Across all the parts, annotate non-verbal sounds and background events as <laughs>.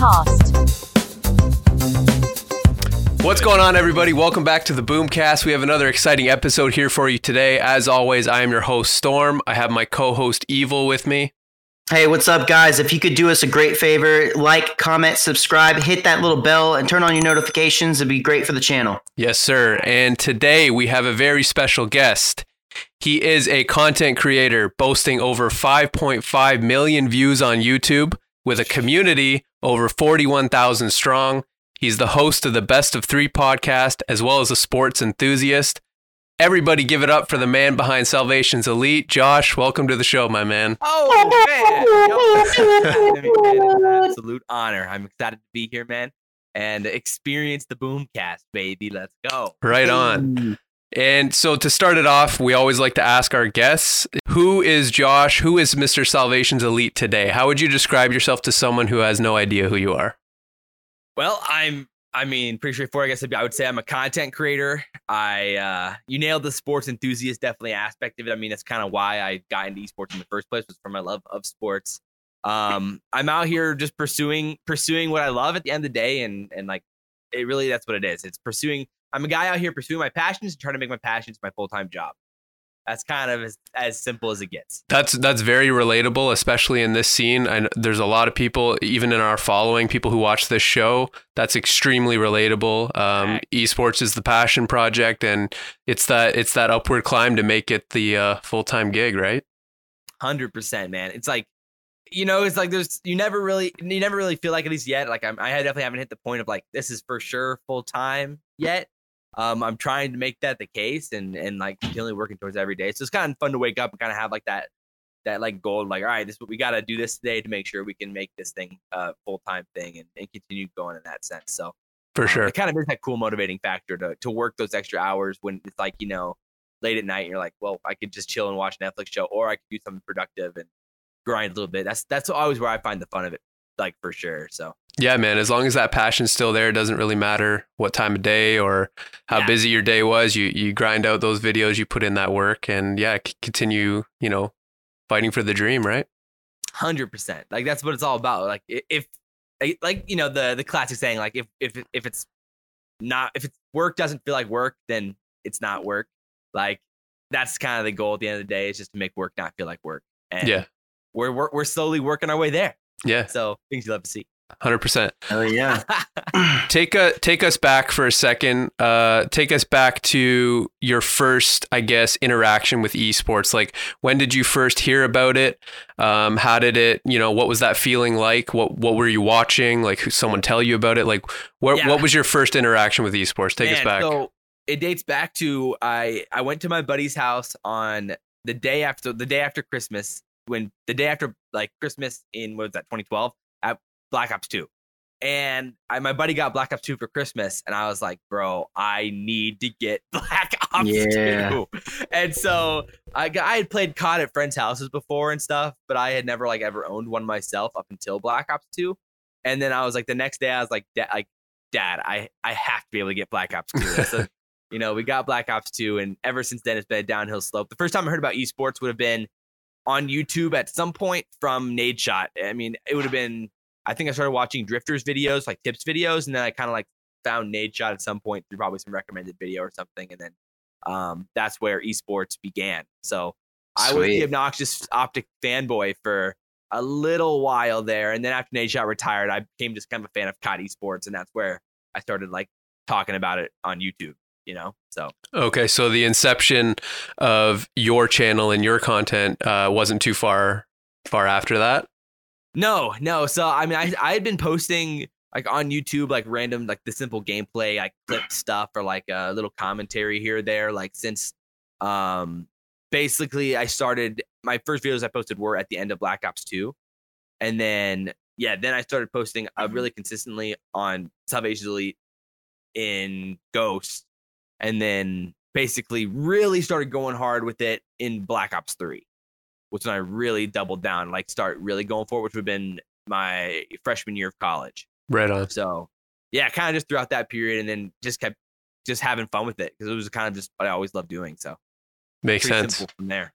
Boomcast. What's going on, everybody? Welcome back to the Boomcast. We have another exciting episode here for you today. As always, I am your host, Storm. I have my co host, eVoL, with me. Hey, what's up, guys? If you could do us a great favor, like, comment, subscribe, hit that little bell, and turn on your notifications, it'd be great for the channel. Yes, sir. And today we have a very special guest. He is a content creator boasting over 5.5 million views on YouTube with a community over 41,000 strong. He's the host of the Best of Three podcast as well as a sports enthusiast. Everybody give it up for the man behind Salvation's Elite. Josh, welcome to the show, my man. Oh <laughs> man, Yo, absolute honor. I'm excited to be here, man, and experience the Boomcast, baby. Let's go. Right on. And so to start it off, we always like to ask our guests, who is Josh? Who is Mr. Salvation's Elite today? How would you describe yourself to someone who has no idea who you are? Well, I'm. I mean, pretty straightforward. I guess I would say I'm a content creator. I uh, you nailed the sports enthusiast definitely aspect of it. I mean, that's kind of why I got into esports in the first place was for my love of sports. Um, I'm out here just pursuing pursuing what I love at the end of the day, and and like it really that's what it is. It's pursuing. I'm a guy out here pursuing my passions and trying to make my passions my full time job. That's kind of as, as simple as it gets. That's that's very relatable, especially in this scene. And there's a lot of people, even in our following, people who watch this show. That's extremely relatable. Um, esports is the passion project, and it's that it's that upward climb to make it the uh, full time gig, right? Hundred percent, man. It's like, you know, it's like there's you never really you never really feel like at least yet. Like I'm, I definitely haven't hit the point of like this is for sure full time yet. Um, I'm trying to make that the case and and like continually working towards every day. So it's kind of fun to wake up and kind of have like that that like goal, like all right, this we got to do this today to make sure we can make this thing a full time thing and, and continue going in that sense. So For um, sure. it kind of is that cool motivating factor to to work those extra hours when it's like you know late at night and you're like, well, I could just chill and watch Netflix show, or I could do something productive and grind a little bit. That's that's always where I find the fun of it, like for sure. So Yeah, man. As long as that passion's still there, it doesn't really matter what time of day or how Yeah. busy your day was. You you grind out those videos, you put in that work, and yeah, c- continue. You know, fighting for the dream, right? hundred percent, like that's what it's all about. Like if like- you know the the classic saying, like if if if it's not if it's work doesn't feel like work, then it's not work. Like that's kind of the goal at the end of the day is just to make work not feel like work. And Yeah, we're we're, we're slowly working our way there. yeah, So things you love to see. Hundred percent. Oh, yeah. <clears throat> <clears throat> Take a take us back for a second. Uh, take us back to your first, I guess, interaction with esports. Like, when did you first hear about it? Um, how did it? You know, what was that feeling like? What what were you watching? Like, who someone tell you about it? Like, what Yeah. what was your first interaction with esports? Take us back. So it dates back to I I went to my buddy's house on the day after the day after Christmas when the day after like Christmas in what was that 2012 at Black Ops 2. And I, my buddy got Black Ops 2 for Christmas, and I was like, bro, I need to get <laughs> Black Ops Yeah. 2. And so I, I had played COD at friends' houses before and stuff, but I had never like ever owned one myself up until Black Ops 2. And then I was like, the next day, I was like, "Da- like Dad, I, I have to be able to get Black Ops 2. So, <laughs> you know, we got Black Ops 2, and ever since then, it's been a downhill slope. The first time I heard about esports would have been on YouTube at some point from Nadeshot. I mean, it would have been, I think I started watching Drift0r's videos, like tips videos, and then I kind of like found Nadeshot at some point through probably some recommended video or something. And then um, that's where esports began. So I was the obnoxious OpTic fanboy for a little while there. And then after Nadeshot retired, I became just kind of a fan of COD esports. And that's where I started like talking about it on YouTube, you know? So Okay, so the inception of your channel and your content uh, wasn't too far far after that. No, no. So I mean, I, I had been posting like on YouTube, like random, like the simple gameplay, like clip <clears throat> stuff or like a little commentary here or there, like since um basically I started my first videos I posted were at the end of Black Ops 2. And then yeah, then I started posting uh, really consistently on Salvation Elite in Ghost, and then basically really started going hard with it in Black Ops 3, which when I really doubled down, like start really going for it, which would have been my freshman year of college. Right on. So yeah, kind of just throughout that period, and then just kept just having fun with it because it was kind of just what I always loved doing. So Makes sense. from there.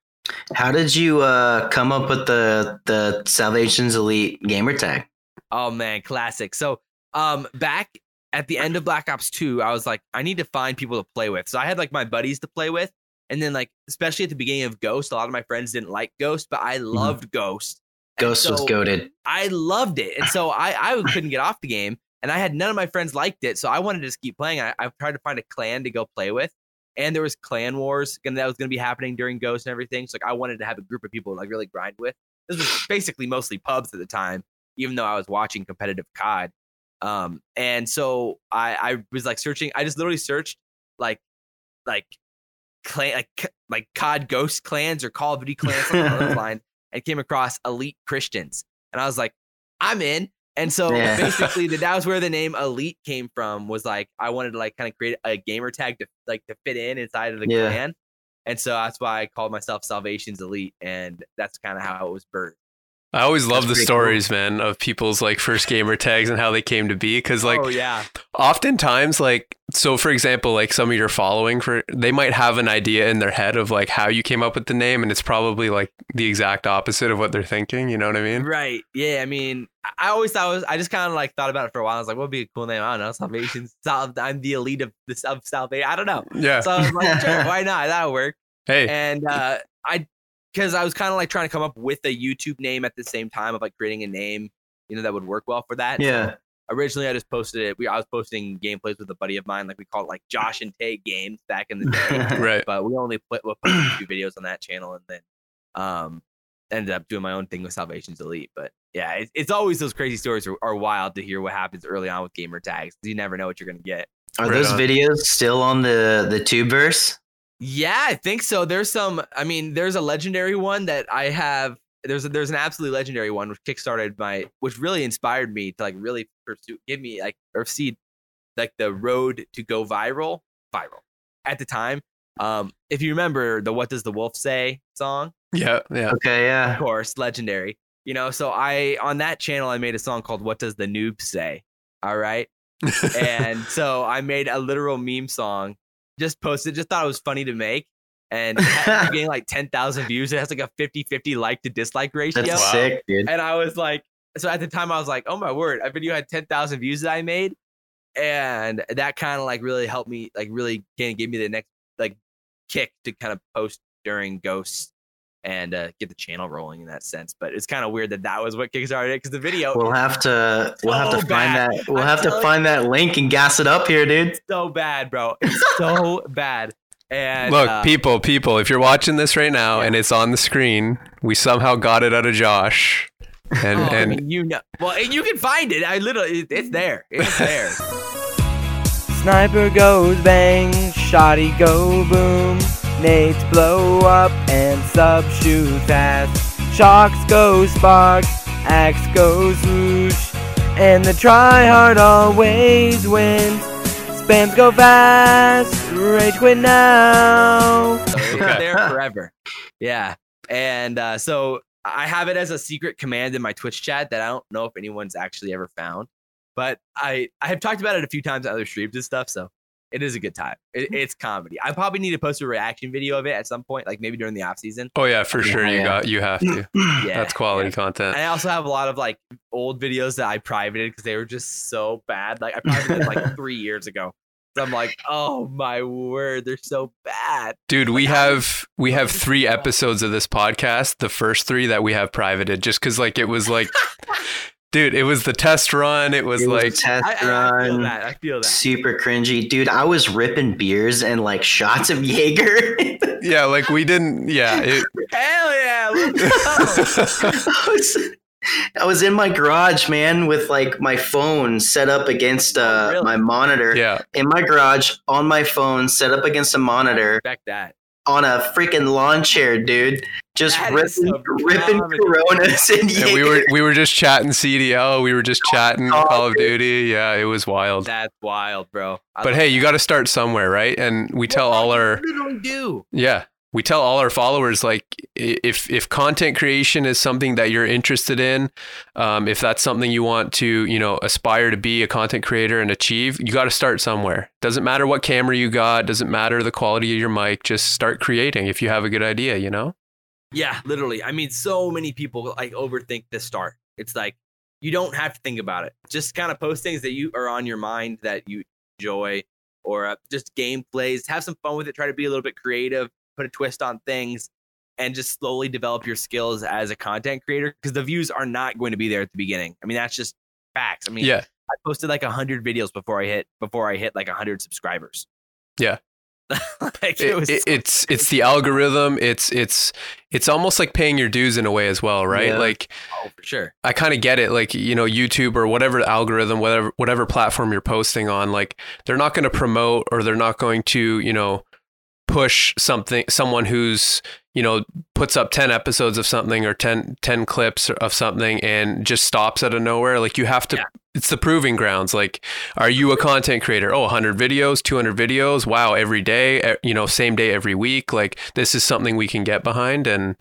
How did you uh, come up with the the Salvation's Elite gamer tag? Oh man, classic. So um back at the end of Black Ops 2, I was like, I need to find people to play with. So I had like my buddies to play with. And then like especially at the beginning of Ghost, a lot of my friends didn't like Ghost, but I loved Ghost. And Ghost was so goaded. I loved it. And so I, I <laughs> couldn't get off the game. And I had none of my friends liked it. So I wanted to just keep playing. I, I tried to find a clan to go play with. And there was clan wars and that was gonna be happening during Ghost and everything. So like I wanted to have a group of people to like really grind with. This was basically mostly pubs at the time, even though I was watching competitive COD. Um, and so I, I was like searching. I just literally searched like, like, clan, like, like COD Ghost clans or Call of Duty clans something along those <laughs> lines, and came across Elite Christians. And I was like, I'm in. And so Yeah. <laughs> basically, the, that was where the name Elite came from. Was like I wanted to like kind of create a gamer tag to like to fit in inside of the Yeah. clan. And so that's why I called myself Salvation's Elite, and that's kind of how it was birthed. I always love the pretty cool. stories, man, of people's like first gamer tags and how they came to be. Cause like oh yeah, oftentimes like so for example like some of your following for they might have an idea in their head of like how you came up with the name and it's probably like the exact opposite of what they're thinking you know what i mean right. Yeah, I mean, I- always thought it was. I just kind of like thought about it for a while. I was like, what would be a cool name? I don't know. Salvation. Sal- I'm the elite of this of salvation. I don't know. yeah So I was like, sure, <laughs> why not? That'll work. hey And uh, I, because I was kind of like trying to come up with a YouTube name at the same time of like creating a name, you know, that would work well for that. So Yeah. originally, I just posted it. We I was posting gameplays with a buddy of mine, like we called it like Josh and Tay games back in the day. <laughs> right but we only put we posted a few videos on that channel, and then um ended up doing my own thing with Salvation's Elite. But yeah, it, it's always those crazy stories are, are wild to hear what happens early on with gamer tags. You never know what you're gonna get. Are Right those on. videos still on the the Tubeverse? Yeah, I think so. There's some. I mean, there's a legendary one that I have. There's a, there's an absolutely legendary one which kickstarted my, which really inspired me to like really pursue, give me like or see like the road to go viral, viral at the time. Um, if you remember the "What Does the Wolf Say" song, yeah yeah Okay, yeah, of course, legendary. You know, so I on that channel I made a song called "What Does the Noob Say." All right, <laughs> and so I made a literal meme song, just posted, just thought it was funny to make. And <laughs> it ended up getting like 10,000 views. It has like a 50 50 like to dislike ratio. That's Wow. sick, dude. And I was like, so at the time I was like, oh my word, a video had 10,000 views that I made. And that kind of like really helped me, like really kind of gave me the next like kick to kind of post during Ghosts and uh, get the channel rolling in that sense. But it's kind of weird that that was what kickstarted it because the video We'll have to we'll have to So find that we'll I'm have to telling find that link and gas it up here, dude. so bad, bro. It's so <laughs> bad. And look uh, people people if you're watching this right now Yeah. and it's on the screen we somehow got it out of josh and oh, I and mean, you know, well, and you can find it. I literally, it- it's there. It's <laughs> there. Sniper goes bang, shotty go boom, nades blow up and sub shoot fast. Shocks go spark, axe goes whoosh, and the tryhard always wins. Spams go fast, rage quit now. So it's Okay. there forever. Yeah. And uh, so I have it as a secret command in my Twitch chat that I don't know if anyone's actually ever found. But I, I have talked about it a few times on other streams and stuff. So it is a good time. It, mm-hmm. it's comedy. I probably need to post a reaction video of it at some point, like maybe during the off season. oh yeah for sure you Yeah. got you have to <clears throat> Yeah. that's quality yeah. content And I also have a lot of like old videos that I privated because they were just so bad. Like I privated like <laughs> three years ago. So I'm like, oh my word, they're so bad. Dude, we Like, how have we have three episodes of this podcast. The first three that we have privated, just because like it was like, <laughs> dude, it was the test run. It was It was like, test I, I, I feel that. I feel that. Super cringy, dude. I was ripping beers and like shots of Jaeger. <laughs> yeah, like we didn't. Yeah, it, Hell yeah! Let's go. <laughs> I was, I was in my garage, man, with like my phone set up against uh, Oh, really? my monitor. yeah. In my garage, on my phone, set up against a monitor, Respect that. On a freaking lawn chair, dude. Just That is ripping, some ripping comedy. Coronas and And we were we were just chatting CDL. We were just chatting Oh, Call of dude. Duty. Yeah, it was wild. That's wild, bro. I But love hey, you got to start somewhere, right? And we tell all our You literally do. Yeah. We tell all our followers like if if content creation is something that you're interested in, um, if that's something you want to you know aspire to be a content creator and achieve, you got to start somewhere. Doesn't matter what camera you got, doesn't matter the quality of your mic. Just start creating if you have a good idea. You know. Yeah, literally. I mean, so many people like overthink the start. It's like you don't have to think about it. Just kind of post things that you are on your mind that you enjoy, or uh, just gameplays. Have some fun with it. Try to be a little bit creative. Put a twist on things, and just slowly develop your skills as a content creator. Because the views are not going to be there at the beginning. I mean, that's just facts. I mean, Yeah. I posted like hundred videos before I hit before I hit like hundred subscribers. Yeah. <laughs> like, It- was it- it's it's the algorithm. It's it's it's almost like paying your dues in a way as well, right? Yeah. Like oh, for sure. I kind of get it. Like, you know, YouTube or whatever algorithm, whatever whatever platform you're posting on, like they're not going to promote or they're not going to, you know, push something someone who's, you know, puts up 10 episodes of something or 10 10 clips of something and just stops out of nowhere. Like you have to Yeah. it's the proving grounds. Like are you a content creator? Oh, 100 videos, 200 videos. Wow, every day, you know, same day every week. Like this is something we can get behind and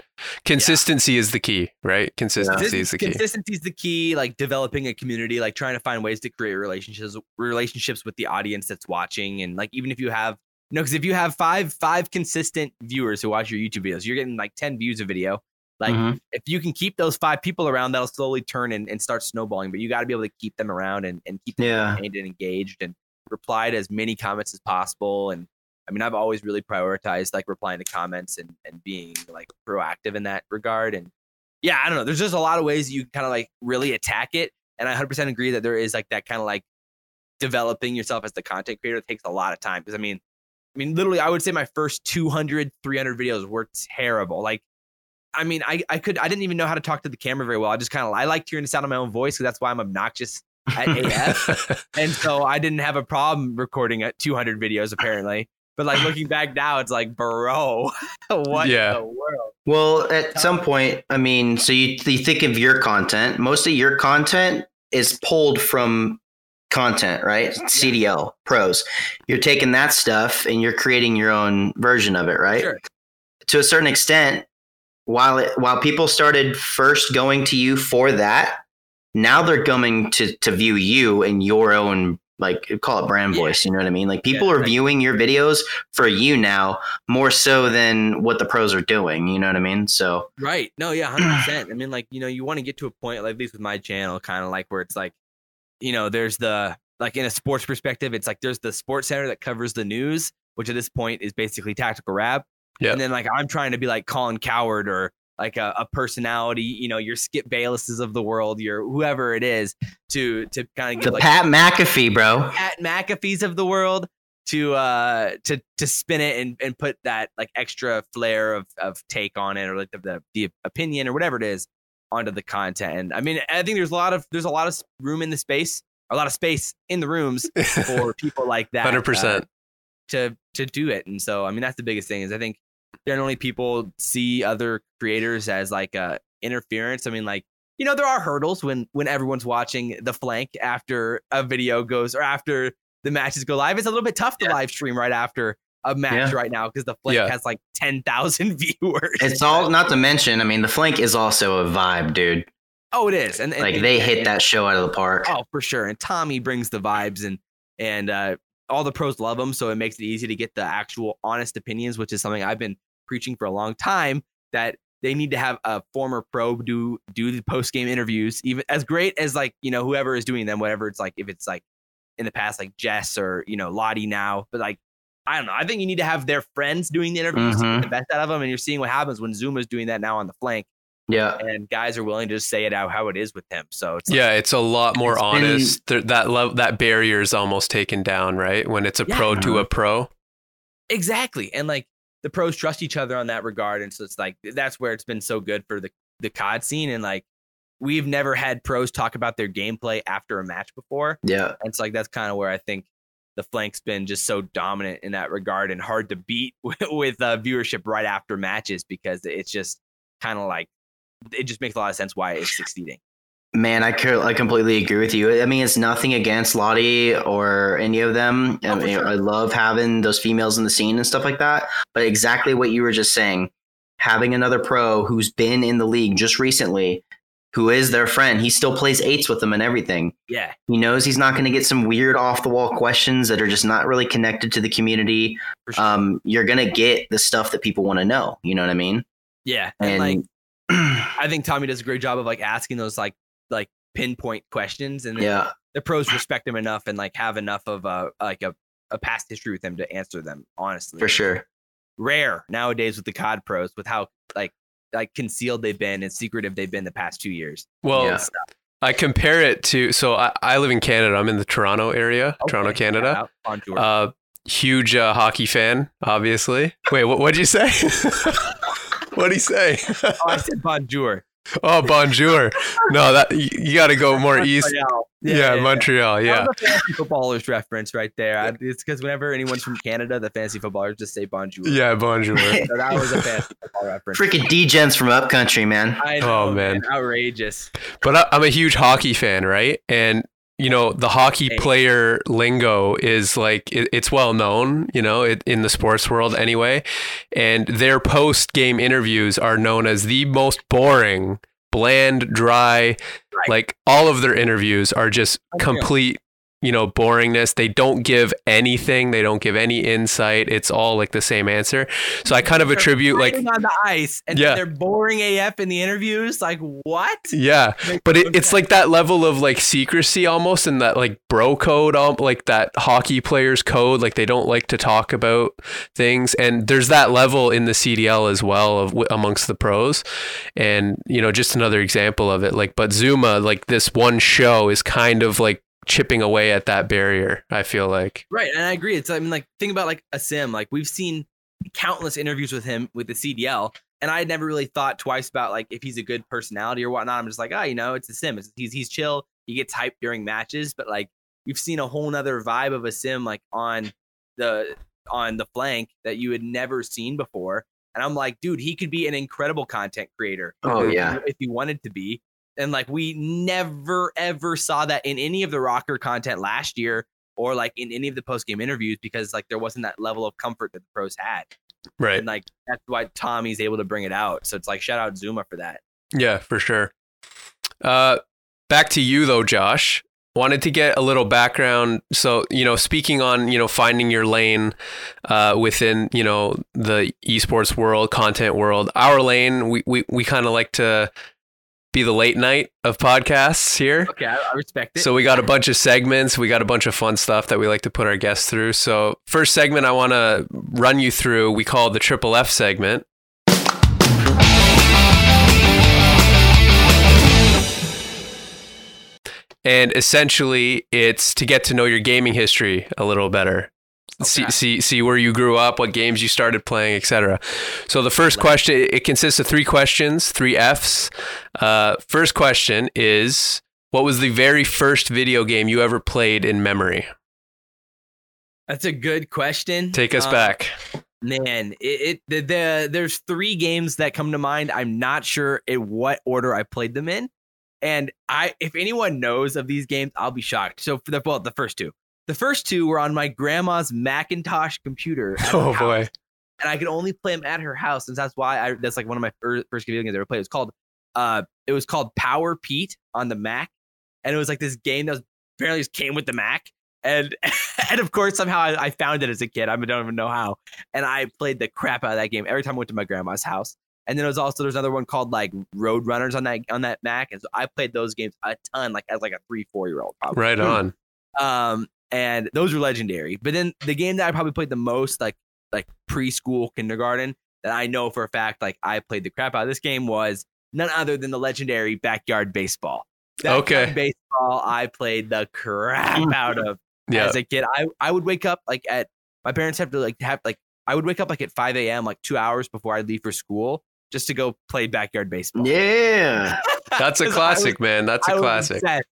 consistency is the key, right? Consistency is the key. Consistency is the key. Like developing a community, like trying to find ways to create relationships, relationships with the audience that's watching, and like even if you have, know, because if you have five five consistent viewers who watch your YouTube videos, you're getting like ten views a video. Like Mhm. if you can keep those five people around, that'll slowly turn and, and start snowballing. But you got to be able to keep them around and, and keep them Yeah. entertained and engaged and reply to as many comments as possible. And I mean, I've always really prioritized like replying to comments and, and being like proactive in that regard. And yeah, I don't know. There's just a lot of ways you kind of like really attack it. And I 100% agree that there is like that kind of like developing yourself as the content creator takes a lot of time. Because I mean, I mean, literally, I would say my first 200, 300 videos were terrible. Like, I mean, I, I could, I didn't even know how to talk to the camera very well. I just kind of, I liked hearing the sound of my own voice because that's why I'm obnoxious at AF. <laughs> and so I didn't have a problem recording at 200 videos apparently. But like looking back now, it's like, bro, <laughs> what Yeah. in the world? Well, at some point, I mean, so you, you think of your content. Most of your content is pulled from content, right? CDL pros. You're taking that stuff and you're creating your own version of it, right? Sure. To a certain extent, while it, while people started first going to you for that, now they're coming to to view you and your own like call it brand Yeah. voice. You know what I mean? Like people Yeah, are like- viewing your videos for you now more so than what the pros are doing. You know what I mean? So Right. No, yeah, hundred percent. I mean, like, you know, you want to get to a point, like at least with my channel, kind of like where it's like, you know, there's the like in a sports perspective, it's like there's the sports center that covers the news, which at this point is basically tactical rap. Yeah. And then like I'm trying to be like Colin Cowherd or like a, a personality, you know, your Skip Baylesses of the world, your whoever it is, to to kind of get the like Pat McAfee, bro. Pat McAfee's of the world to uh to to spin it and, and put that like extra flair of of take on it or like the, the the opinion or whatever it is onto the content. And I mean, I think there's a lot of there's a lot of room in the space, a lot of space in the rooms <laughs> for people like that. Hundred uh, percent. to to do it. And so I mean that's the biggest thing is I think generally people see other creators as like uh interference. I mean like you know there are hurdles when when everyone's watching the flank after a video goes or after the matches go live. It's a little bit tough to live stream right after a match Yeah. right now because the flank Yeah. has like 10,000 <laughs> viewers. It's all not to mention. I mean, the flank is also a vibe, dude. oh it is. And, and Like and- they hit and- that show out of the park. Oh, for sure. And Tommy brings the vibes and and uh, all the pros love him, so it makes it easy to get the actual honest opinions, which is something I've been preaching for a long time. That they need to have a former pro do do the post game interviews, even as great as like you know whoever is doing them, whatever it's like. If it's like in the past, like Jess or you know Lottie now, but like I don't know. I think you need to have their friends doing the interviews to Mhm. get the best out of them, and you're seeing what happens when Zooma's doing that now on the flank, Yeah. and guys are willing to just say it out how it is with him. So it's like, Yeah, it's a lot more It's been- honest. That love, that barrier is almost taken down, right? When it's a Yeah. pro to a pro. Exactly. And like the pros trust each other on that regard. And so it's like that's where it's been so good for the, the COD scene. And like we've never had pros talk about their gameplay after a match before. Yeah. And it's like that's kind of where I think the flank's been just so dominant in that regard and hard to beat <laughs> with, with uh, viewership right after matches because it's just kind of like it just makes a lot of sense why it's succeeding. Man, I co- I completely agree with you. I mean, it's nothing against Lottie or any of them. I Oh, for mean, sure. I love having those females in the scene and stuff like that. But exactly what you were just saying, having another pro who's been in the league just recently, who is their friend, he still plays eights with them and everything. Yeah. He knows he's not going to get some weird off the wall questions that are just not really connected to the community. Sure. Um, you're going to get the stuff that people want to know. You know what I mean? yeah. And, And like <clears throat> I think Tommy does a great job of like asking those like like pinpoint questions, and Yeah. the pros respect him enough and like have enough of a like a, a past history with him to answer them honestly. For sure. Rare nowadays with the COD pros with how like like concealed they've been and secretive they've been the past two years. Well, Yeah. I compare it to so I, I live in Canada. I'm in the Toronto area, Toronto, Canada. shout out, on tour. Uh, huge uh, hockey fan, obviously. Wait, what? What'd you say? <laughs> what'd he say? oh, I said bonjour. <laughs> oh, bonjour. No, that you, you got to go more east. Montreal. Yeah, Montreal. Yeah, was a fantasy footballers reference right there. I, it's because whenever anyone's from Canada, the fantasy footballers just say bonjour. yeah, bonjour. So that was a fantasy football reference. Freaking D-gens from upcountry, man. I oh, know, Oh, man. outrageous. But I, I'm a huge hockey fan, right? And you know, the hockey player lingo is like it, it's well known, you know, it, in the sports world anyway. And their post game interviews are known as the most boring, bland, dry. Right. Like all of their interviews are just complete, you know, boringness. They don't give anything. They don't give any insight. It's all like the same answer. So I kind of They're attribute like on the ice, and Yeah. they're boring AF in the interviews. Like what? Yeah, but it, it's like that level of like secrecy almost, and that like bro code, um, like that hockey players code. Like they don't like to talk about things, and there's that level in the CDL as well of amongst the pros, and you know just another example of it. Like, but Zooma, like this one show is kind of like chipping away at that barrier. I feel like. Right, and I agree. It's I mean, like think about like Asim. Like we've seen countless interviews with him with the CDL, and I had never really thought twice about like if he's a good personality or whatnot. I'm just like, oh, you know, it's Asim. It's, he's he's chill. He gets hyped during matches, but like we've seen a whole nother vibe of Asim like on the on the flank that you had never seen before. And I'm like, dude, he could be an incredible content creator. Oh, if- yeah. if he wanted to be. And like we never ever saw that in any of the Rokkr content last year or like in any of the post game interviews because like there wasn't that level of comfort that the pros had. Right. And like that's why Tommy's able to bring it out. So it's like shout out Zooma for that. Yeah, for sure. Uh, back to you though, Josh. Wanted to get a little background. So, you know, speaking on, you know, finding your lane uh, within, you know, the esports world, content world, our lane, we, we, we kind of like to be the late night of podcasts here. Okay, I, I respect it. So we got a bunch of segments. We got a bunch of fun stuff that we like to put our guests through. So first segment I want to run you through, we call the Triple F segment. And essentially, it's to get to know your gaming history a little better. See, Okay. see, see where you grew up, what games you started playing, etc. So the first question, it consists of three questions, three Fs. Uh, first question is, what was the very first video game you ever played in memory? That's a good question. Take us Um, back. Man, it, it the, the there's three games that come to mind. I'm not sure in what order I played them in, and I if anyone knows of these games, I'll be shocked. So for the well, the first two, the first two were on my grandma's Macintosh computer. Oh boy. and I could only play them at her house, and that's why I that's like one of my first video games I ever played. It was called uh, it was called Power Pete on the Mac, and it was like this game that was apparently just came with the Mac. And <laughs> and of course somehow I, I found it as a kid. I don't even know how. And I played the crap out of that game every time I went to my grandma's house. And then it was also there's another one called like Road Runners on that on that Mac. And so I played those games a ton, like as like a three, four year old probably. Right on. Um, and those were legendary. But then the game that I probably played the most, like like preschool, kindergarten, that I know for a fact, like I played the crap out of this game was none other than the legendary backyard baseball. Backyard Okay. baseball. I played the crap out of Yeah. as a kid. I I would wake up like at my parents have to like have like I would wake up like at five a.m. like two hours before I'd leave for school just to go play backyard baseball. Yeah. That's a <laughs> classic, was- man. That's I a was classic. obsessed.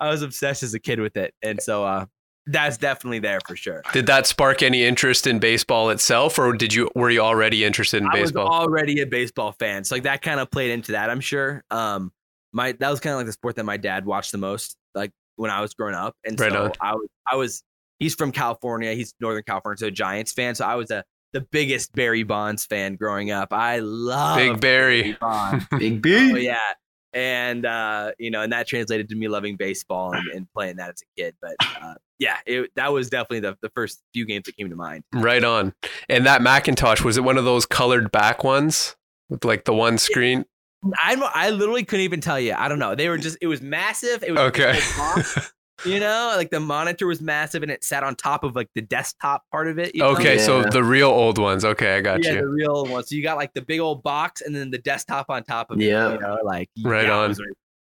I was obsessed as a kid with it, and so uh, that's definitely there for sure. Did that spark any interest in baseball itself, or did you were you already interested in baseball? I was already a baseball fan, so like that kind of played into that. I'm sure. Um, my that was kind of like the sport that my dad watched the most, like when I was growing up, and Right so on. I was I was he's from California, he's Northern California, so a Giants fan. So I was a the biggest Barry Bonds fan growing up. I love Big Barry. Bonds. <laughs> Big oh B. yeah, and uh, you know, and that translated to me loving baseball and, and playing that as a kid. But uh, yeah, it, that was definitely the, the first few games that came to mind. Right on. And that Macintosh was it one of those colored back ones with like the one screen? I I literally couldn't even tell you. I don't know. They were just. It was massive. It was Okay. <laughs> you know, like the monitor was massive and it sat on top of like the desktop part of it. you know? Okay, so Yeah. the real old ones. Okay, I got yeah, you. Yeah, the real ones. So you got like the big old box and then the desktop on top of it. Yeah. You know, like Right yeah, it on. was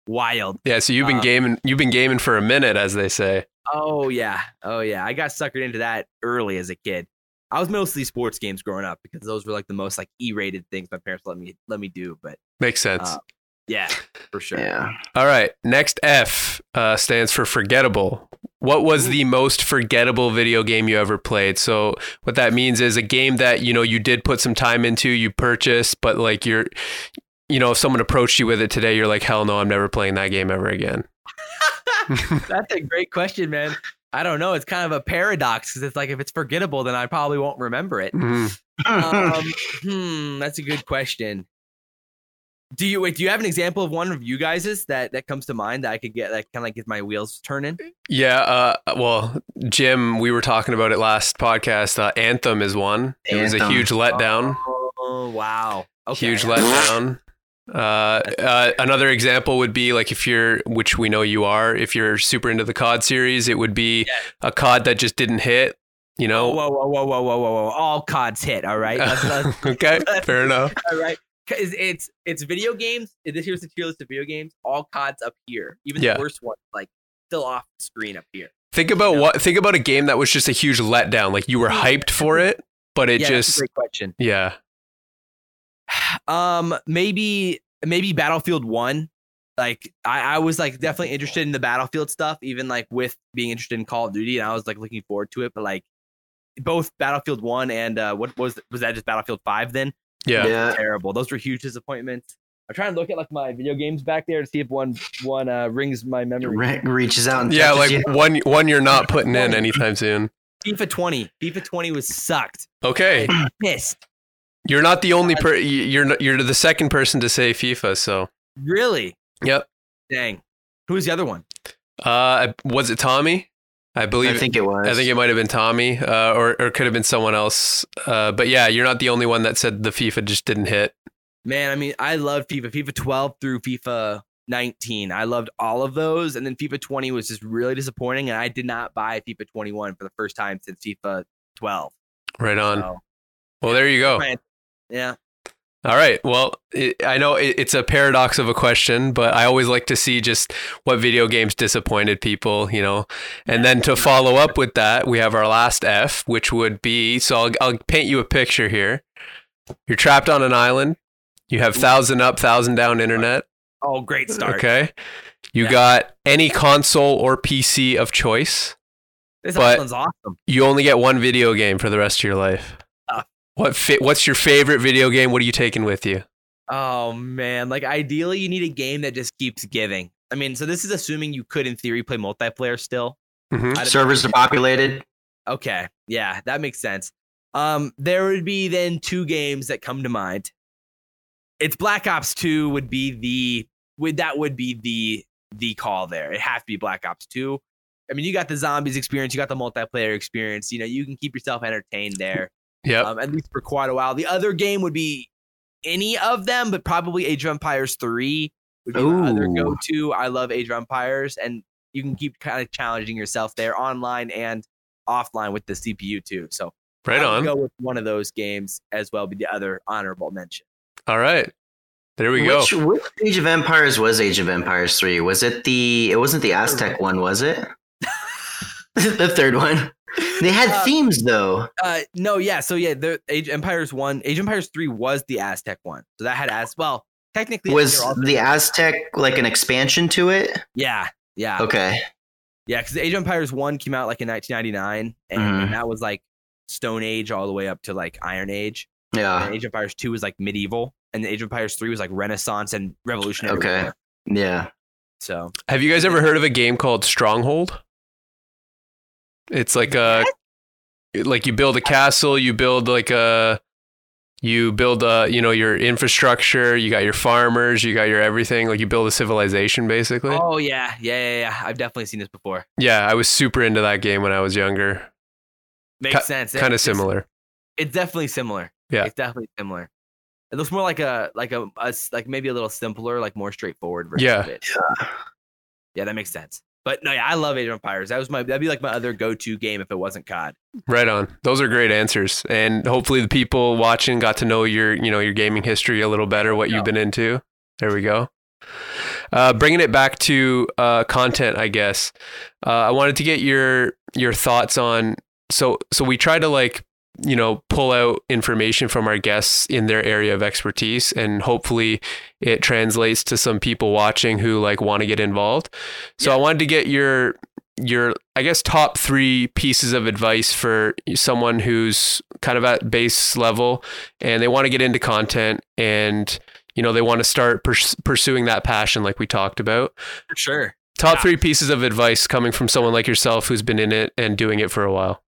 wild. Yeah, so you've been Uh, gaming. You've been gaming for a minute, as they say. Oh yeah, oh yeah. I got suckered into that early as a kid. I was mostly sports games growing up because those were like the most like E-rated things my parents let me let me do. But Makes sense. uh, yeah, for sure. Yeah. All right. Next F uh, stands for forgettable. What was the most forgettable video game you ever played? So what that means is a game that you know you did put some time into, you purchased, but like you're, you know, if someone approached you with it today, you're like, hell no, I'm never playing that game ever again. <laughs> <laughs> That's a great question, man. I don't know. It's kind of a paradox because it's like if it's forgettable, then I probably won't remember it. Mhm. Um, <laughs> hmm, that's a good question. Do you wait? Do you have an example of one of you guys's that that comes to mind that I could get that kind of like get my wheels turning? Yeah. Uh, well, Jim, we were talking about it last podcast. Uh, Anthem is one. It was a huge letdown. Oh wow! Okay. huge letdown. Uh, uh, another example would be like if you're, which we know you are, if you're super into the COD series, it would be a COD that just didn't hit. You know? whoa, whoa, whoa, whoa, whoa, whoa, whoa! All CODs hit. All right. Let's- let's- <laughs> okay, <laughs> fair enough. all right. 'Cause it's it's video games. This here's the tier list of video games. All CODs up here. Even Yeah. the worst one, like still off the screen up here. Think about Yeah. what. Think about a game that was just a huge letdown. Like you were hyped for it, but it yeah, that's a just, great question. yeah. <sighs> Um, maybe maybe Battlefield One. Like I, I was like definitely interested in the Battlefield stuff, even like with being interested in Call of Duty, and I was like looking forward to it. But like both Battlefield One and uh, what was was that just Battlefield Five? Then Yeah. Yeah. terrible. Those were huge disappointments. I'm trying to look at like my video games back there to see if one one uh, rings my memory. Re- reaches out and Yeah, like you. one one you're not putting in anytime soon. FIFA 20. FIFA 20 was sucked. Okay, Pissed. you're not the only per. You're not, you're the second person to say FIFA. So, Really? yep. Dang. Who was the other one? Uh, was it Tommy? I believe I think it was. I think it might have been Tommy, uh, or or could have been someone else. Uh, but yeah, you're not the only one that said the FIFA just didn't hit. Man, I mean, I loved FIFA. FIFA 12 through FIFA 19. I loved all of those. And then FIFA 20 was just really disappointing. And I did not buy FIFA 21 for the first time since FIFA 12. Right on. So, Well, there you go. Yeah. All right. Well, it, I know it, it's a paradox of a question, but I always like to see just what video games disappointed people, you know. And then to follow up with that, we have our last F, which would be so I'll, I'll paint you a picture here. You're trapped on an island. You have thousand up, thousand down internet. Oh, great start. Okay. You Yeah. got any console or PC of choice. This But- island's awesome. You only get one video game for the rest of your life. What fi- What's your favorite video game? What are you taking with you? Oh, man. Like, ideally, you need a game that just keeps giving. I mean, so this is assuming you could, in theory, play multiplayer still. Mhm. I don't- Servers are populated. Okay. Yeah, that makes sense. Um, there would be then two games that come to mind. It's Black Ops 2 would be the would that would be the the call there. It has to be Black Ops 2. I mean, you got the zombies experience, you got the multiplayer experience. You know, you can keep yourself entertained there, Yep. um, at least for quite a while. The other game would be any of them, but probably Age of Empires 3 would be my other go to. I love Age of Empires, and you can keep kind of challenging yourself there online and offline with the CPU too. So right I would on. Go with one of those games as well. Be the other honorable mention. All right. There we which, go. which Age of Empires was Age of Empires 3? Was it the it wasn't the Aztec one, was it? <laughs> the third one. They had Uh, themes though. Uh, no, yeah. So yeah, the Age Empires one, Age Empires three was the Aztec one. So that had as well. Technically, Was the Aztec like an expansion to it? yeah, yeah, Okay. yeah. Because Age Empires one came out like in 1999, and, Mhm. and that was like Stone Age all the way up to like Iron Age. Yeah. And Age Empires two was like medieval, and the Age Empires three was like Renaissance and Revolutionary. Okay. War. Yeah. So Have you guys ever heard of a game called Stronghold? It's like a like you build a castle, you build like a you build a you know your infrastructure, you got your farmers, you got your everything, like you build a civilization basically. Oh yeah, yeah, yeah, yeah. I've definitely seen this before. Yeah, I was super into that game when I was younger. Makes Ki- sense. Kind of similar. It's definitely similar. Yeah. It's definitely similar. It looks more like a like a, a s- like maybe a little simpler, like more straightforward version Yeah. of it. Yeah, that makes sense. But no, yeah, I love Age of Empires. That was my that'd be like my other go-to game if it wasn't COD. Right on. Those are great answers, and hopefully the people watching got to know your, you know, your gaming history a little better, what you've been into. There we go. Uh, bringing it back to uh, content, I guess. Uh, I wanted to get your your thoughts on. So so we try to like you know pull out information from our guests in their area of expertise, and hopefully it translates to some people watching who like want to get involved. So I wanted to get your your I guess top three pieces of advice for someone who's kind of at base level and they want to get into content and you know they want to start purs- pursuing that passion like we talked about. For sure. Top Yeah. three pieces of advice coming from someone like yourself who's been in it and doing it for a while.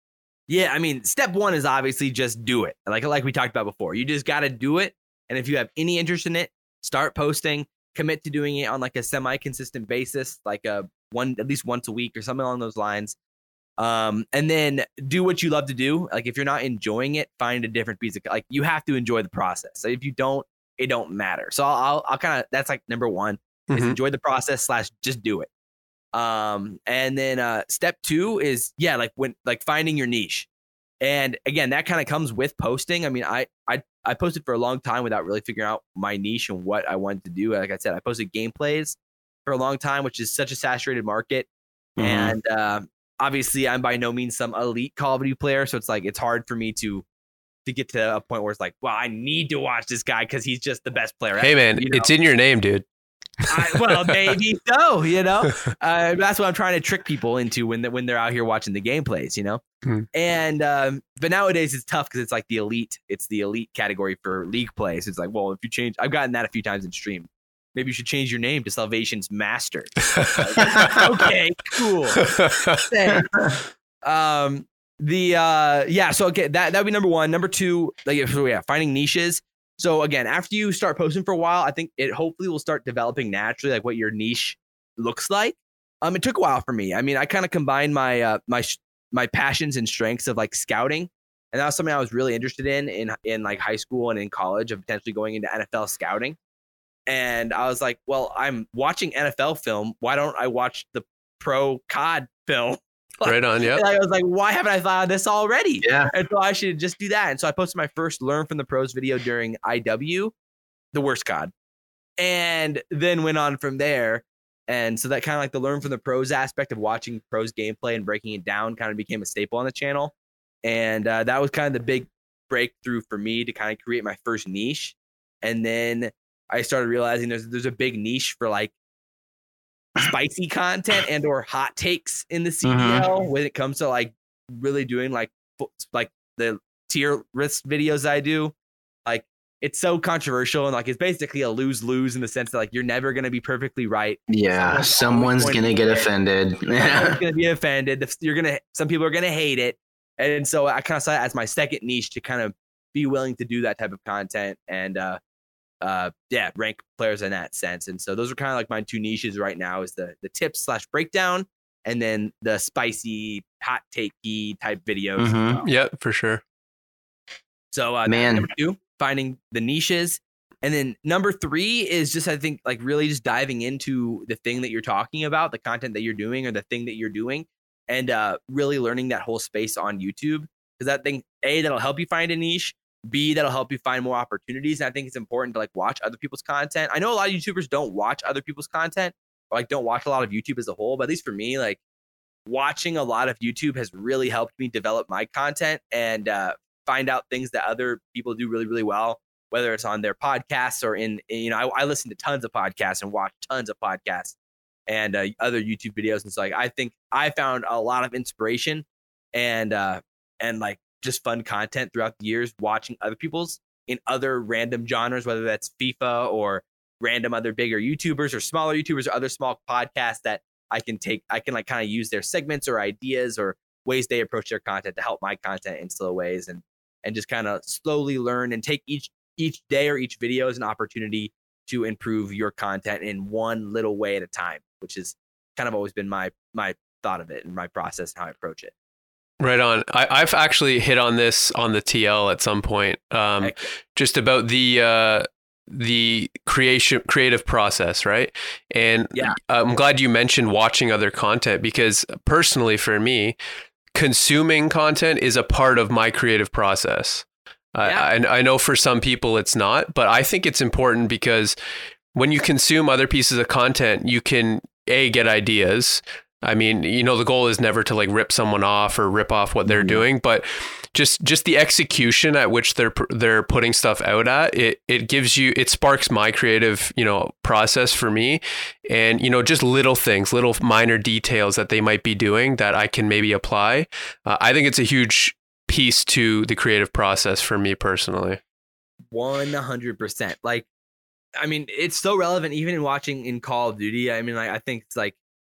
Yeah, I mean, step one is obviously just do it. Like like we talked about before. You just gotta do it. And if you have any interest in it, start posting, commit to doing it on like a semi-consistent basis, like a one at least once a week or something along those lines. Um, and then do what you love to do. Like if you're not enjoying it, find a different piece of like you have to enjoy the process. So if you don't, it don't matter. So I'll I'll, I'll kind of that's like number one is Mhm. enjoy the process slash just do it. Um, and then uh, step two is yeah, like when like finding your niche. And again, that kind of comes with posting. I mean, I I I posted for a long time without really figuring out my niche and what I wanted to do. Like I said, I posted gameplays for a long time, which is such a saturated market. Mhm. And uh, obviously, I'm by no means some elite Call of Duty player, so it's like it's hard for me to to get to a point where it's like, well, I need to watch this guy because he's just the best player. Hey ever, man, you know? it's in your name, dude. <laughs> I, well, maybe so. You know, uh, that's what I'm trying to trick people into when when they're out here watching the gameplays. You know, Hmm. and um, but nowadays it's tough because it's like the elite. It's the elite category for league plays. It's like, well, if you change, I've gotten that a few times in stream. Maybe you should change your name to Salvation's Master. <laughs> okay, cool. Thanks. um the uh yeah so okay that that would be number one number two like so yeah finding niches so again after you start posting for a while i think it hopefully will start developing naturally like what your niche looks like. Um it took a while for me. I mean i kind of combined my uh my my passions and strengths of like scouting and that was something i was really interested in in in like high school and in college of potentially going into nfl scouting. And i was like well i'm watching nfl film. Why don't i watch the pro cod film right on, yeah. <laughs> I was like, why haven't I thought of this already? Yeah. And so I should just do that. And so I posted my first Learn from the Pros video during IW, the worst COD, and then went on from there. And so that kind of like the Learn from the Pros aspect of watching pros gameplay and breaking it down kind of became a staple on the channel. And uh, that was kind of the big breakthrough for me to kind of create my first niche. And then I started realizing there's there's a big niche for like spicy content and or hot takes in the CDL when it comes to like really doing like like the tier risk videos I do. Like it's so controversial and like it's basically a lose lose in the sense that like you're never gonna be perfectly right. Yeah, Someone's someone's gonna going get to offended. <laughs> Someone's gonna be offended. You're gonna some people are gonna hate it. And so I kind of saw it as my second niche to kind of be willing to do that type of content and uh uh yeah rank players in that sense and so those are kind of like my two niches right now is the the tips slash breakdown and then the spicy hot takey type videos as Mhm. well. Yeah, for sure. so uh Man. number two finding the niches and then number three is just i think like really just diving into the thing that you're talking about the content that you're doing or the thing that you're doing and uh really learning that whole space on youtube because that thing a that'll help you find a niche b that'll help you find more opportunities and i think it's important to like watch other people's content. I know a lot of youtubers don't watch other people's content or like don't watch a lot of youtube as a whole but at least for me like watching a lot of youtube has really helped me develop my content and uh find out things that other people do really really well whether it's on their podcasts or in, you know I, I listen to tons of podcasts and watch tons of podcasts and uh, other youtube videos and so like i think i found a lot of inspiration and uh and like just fun content throughout the years watching other people's in other random genres whether that's fifa or random other bigger youtubers or smaller youtubers or other small podcasts that i can take i can like kind of use their segments or ideas or ways they approach their content to help my content in slow ways and and just kind of slowly learn and take each each day or each video as an opportunity to improve your content in one little way at a time which is kind of always been my my thought of it and my process and how i approach it Right on. I, I've actually hit on this on the TL at some point, um, just about the uh, the creation creative process, right? And Yeah. I'm glad you mentioned watching other content because personally, for me, consuming content is a part of my creative process. Yeah. I, I know for some people it's not, but I think it's important because when you consume other pieces of content, you can a get ideas. I mean, you know, the goal is never to like rip someone off or rip off what they're Mhm. doing, but just just the execution at which they're they're putting stuff out at it it gives you it sparks my creative you know process for me and you know just little things little minor details that they might be doing that I can maybe apply uh, I think it's a huge piece to the creative process for me personally One hundred percent. Like, I mean, it's so relevant even in watching in Call of Duty. I mean, like, I think it's like,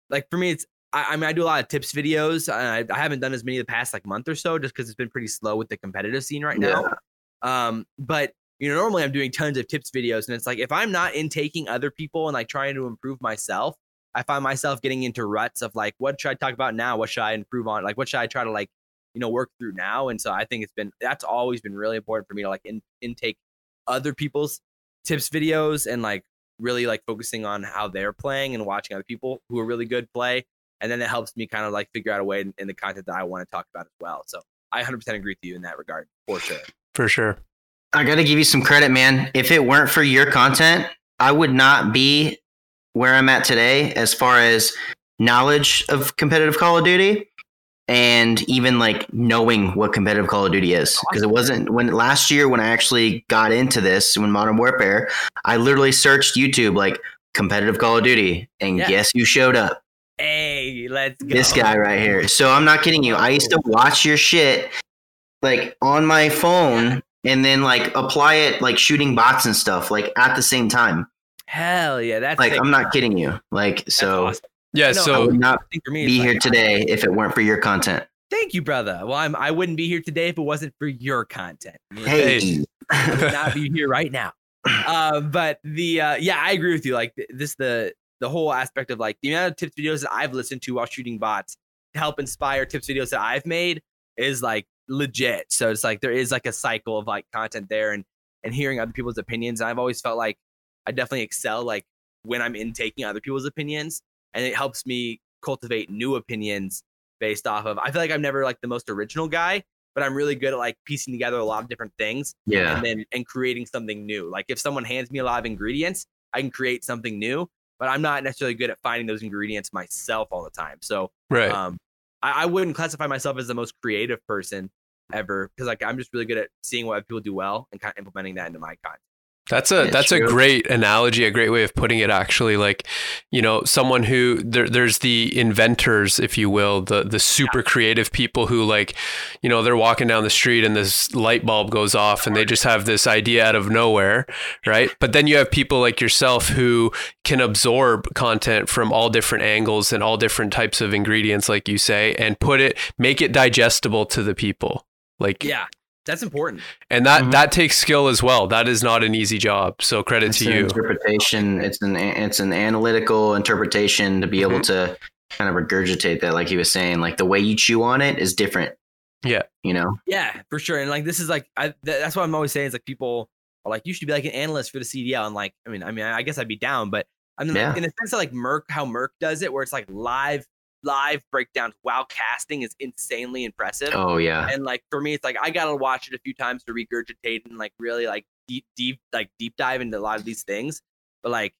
like for me, it's. I, I mean, I do a lot of tips videos. I, I haven't done as many the past like month or so, just because it's been pretty slow with the competitive scene right now. Um, but you know, normally I'm doing tons of tips videos, and it's like if I'm not intaking other people and like trying to improve myself, I find myself getting into ruts of like, what should I talk about now? What should I improve on? Like, what should I try to like, you know, work through now? And so I think it's been that's always been really important for me to like in, intake other people's tips videos and like really like focusing on how they're playing and watching other people who are really good play. And then it helps me kind of like figure out a way in, in the content that I want to talk about as well. So I 100% agree with you in that regard for sure. for sure I got to give you some credit, man. If it weren't for your content, I would not be where I'm at today as far as knowledge of competitive Call of Duty and even like knowing what competitive Call of Duty is. Because it wasn't when last year when I actually got into this, when Modern Warfare, I literally searched YouTube like competitive Call of Duty, and Yeah. guess who showed up? Hey, let's go. this guy right here. So I'm not kidding you. I used to watch your shit like on my phone and then like apply it like shooting bots and stuff like at the same time. Hell yeah, that's Like sick. I'm not kidding you. Like That's so awesome. yeah I know, I so would not think for me, be it's here today if it weren't for your content. Thank you, brother. Well, I'm I wouldn't be here today if it wasn't for your content. Hey. I would not be <laughs> here right now. Uh, but the uh, yeah, I agree with you. Like this, the the whole aspect of like the amount of tips videos that I've listened to while shooting bots to help inspire tips videos that I've made is like legit. So it's like there is like a cycle of like content there and and hearing other people's opinions. And I've always felt like I definitely excel like when I'm in taking other people's opinions, and it helps me cultivate new opinions based off of. I feel like I'm never like the most original guy, but I'm really good at like piecing together a lot of different things yeah. and then and creating something new. Like if someone hands me a lot of ingredients, I can create something new, but I'm not necessarily good at finding those ingredients myself all the time. So right um, I, I wouldn't classify myself as the most creative person ever because like I'm just really good at seeing what people do well and kind of implementing that into my content. That's a Yeah, that's a great analogy, a great way of putting it. Actually, like you know, someone who there, there's the inventors, if you will, the the super creative people who like, you know, they're walking down the street and this light bulb goes off and they just have this idea out of nowhere, right? But then you have people like yourself who can absorb content from all different angles and all different types of ingredients, like you say, and put it, make it digestible to the people. Like Yeah, that's important. and that Mhm. that takes skill as well. That is not an easy job. So credit It's to an you. interpretation. It's an it's an analytical interpretation to be able to kind of regurgitate that, like he was saying. Like the way you chew on it is different. Yeah. You know. Yeah, for sure. And like this is like I th- that's what I'm always saying is like people are like you should be like an analyst for the CDL. And like I mean I mean I guess I'd be down, but I mean Yeah. like, in a sense of like Merk how Merk does it, where it's like live live breakdowns while casting is insanely impressive. Oh yeah. And like for me, it's like I gotta watch it a few times to regurgitate and like really like deep deep like deep dive into a lot of these things. But like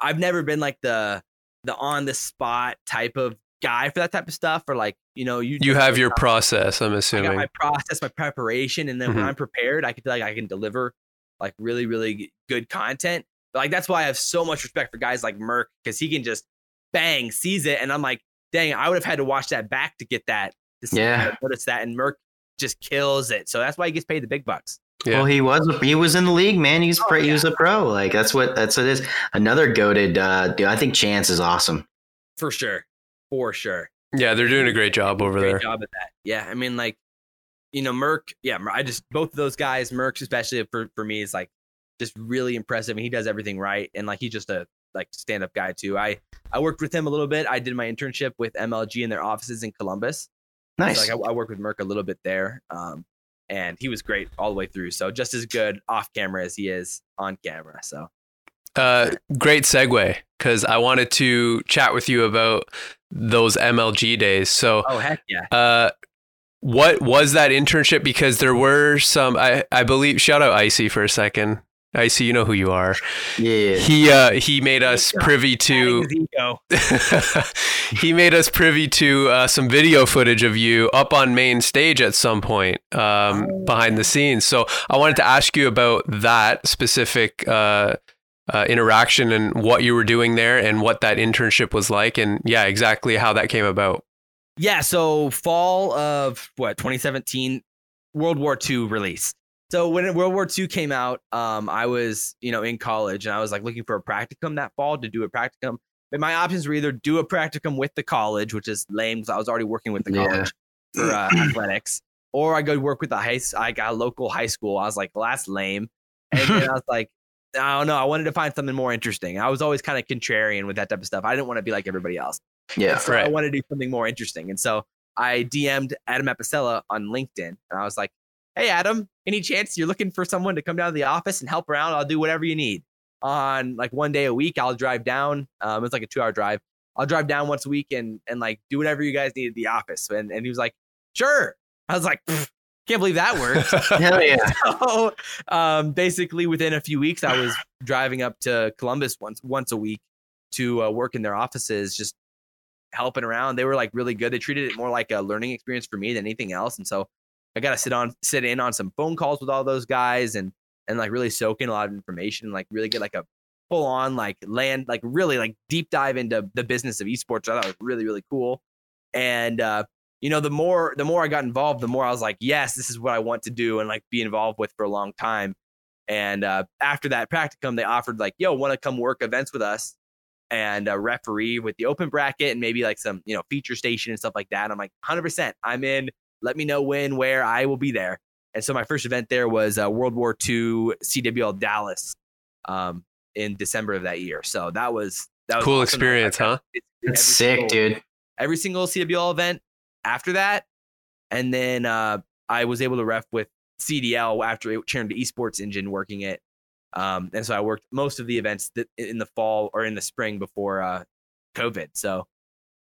I've never been like the the on the spot type of guy for that type of stuff. Or like you know you You have your I process, I'm got assuming. my process, my preparation, and then when Mhm. I'm prepared, I can feel like I can deliver like really, really good content. But like that's why I have so much respect for guys like Merk because he can just bang sees it, and I'm like, dang, I would have had to watch that back to get that. To see, Yeah. to notice that, and Merk just kills it. So that's why he gets paid the big bucks. Yeah. Well, he was he was in the league, man. He's Oh, pro, he was a pro. Like that's what that's what it is. Another goaded uh, dude. I think Chance is awesome. For sure, for sure. yeah, they're doing a great job over Great there. job at that. Yeah, I mean, like, you know, Merk. Yeah, I just both of those guys, Merk especially for for me is like just really impressive, and he does everything right, and like he's just a like stand up guy too. I I worked with him a little bit. I did my internship with MLG in their offices in Columbus, Nice. So, like I, I worked with Merk a little bit there, um, and he was great all the way through. So just as good off camera as he is on camera. So Uh, great segue because I wanted to chat with you about those MLG days. So, oh heck yeah, uh, what was that internship? Because there were some, I, I believe, shout out Icy for a second. Icy, you know who you are. yeah. He uh, he made us privy to Adding his ego. <laughs> he made us privy to uh, some video footage of you up on main stage at some point um, Oh. behind the scenes. So I wanted to ask you about that specific uh, uh, interaction and what you were doing there and what that internship was like, and yeah, exactly how that came about. Yeah, so fall of what 2017, World War II release. So when World War II came out, um, I was you know in college and I was like looking for a practicum that fall to do a practicum. But my options were either do a practicum with the college, which is lame because I was already working with the Yeah. college for uh, <clears throat> athletics, or I go work with the high. I got a local high school. I was like, well, that's lame. And then I <laughs> was like, I don't know. I wanted to find something more interesting. I was always kind of contrarian with that type of stuff. I didn't want to be like everybody else. Yeah. So Right. I wanted to do something more interesting. And so I DM'd Adam Apicella on LinkedIn and I was like, Hey, Adam, any chance you're looking for someone to come down to the office and help around? I'll do whatever you need. On like one day a week, I'll drive down. Um, it's like a two hour drive. I'll drive down once a week and and like do whatever you guys need at the office. And and he was like, Sure. I was like, can't believe that worked. <laughs> Hell yeah. <laughs> so um, basically within a few weeks i was driving up to columbus once once a week to uh, work in their offices just helping around they were like really good they treated it more like a learning experience for me than anything else and so i got to sit on sit in on some phone calls with all those guys and and like really soak in a lot of information and like really get like a full on like land like really like deep dive into the business of esports i thought was really really cool. And uh you know the more the more i got involved the more i was like yes this is what i want to do and like be involved with for a long time. And uh, after that practicum they offered like yo want to come work events with us and uh, referee with the open bracket and maybe like some you know feature station and stuff like that. I'm like 100% i'm in let me know when where i will be there and so my first event there was uh, world war ii cwl dallas um, in december of that year so that was that was Cool awesome. experience, I- I- huh? it's- That's sick, single- dude. every single CWL event after that. And then uh, I was able to ref with CDL after it turned to esports engine working it. Um, and so I worked most of the events that in the fall or in the spring before uh, COVID. So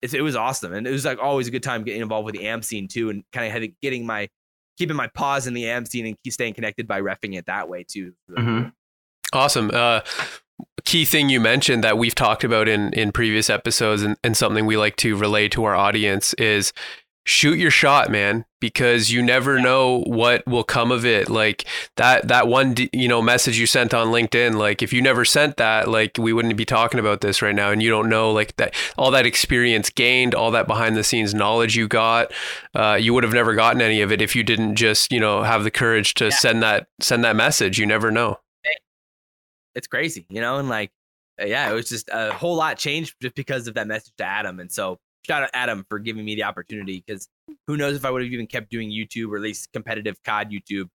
it's, it was awesome. And it was like always a good time getting involved with the AM scene too and kind of getting my, keeping my paws in the AM scene and keep staying connected by refing it that way too. Mhm. Awesome. Uh, key thing you mentioned that we've talked about in, in previous episodes and, and something we like to relay to our audience is shoot your shot, man, because you never know what will come of it. Like that, that one, you know, message you sent on LinkedIn, like if you never sent that, like we wouldn't be talking about this right now. And you don't know like that, all that experience gained, all that behind the scenes knowledge you got, uh, you would have never gotten any of it if you didn't just, you know, have the courage to Yeah. send that, send that message. You never know. it's crazy, you know, and like, yeah, it was just a whole lot changed just because of that message to Adam. And so, shout out Adam for giving me the opportunity because who knows if I would have even kept doing YouTube or at least competitive COD YouTube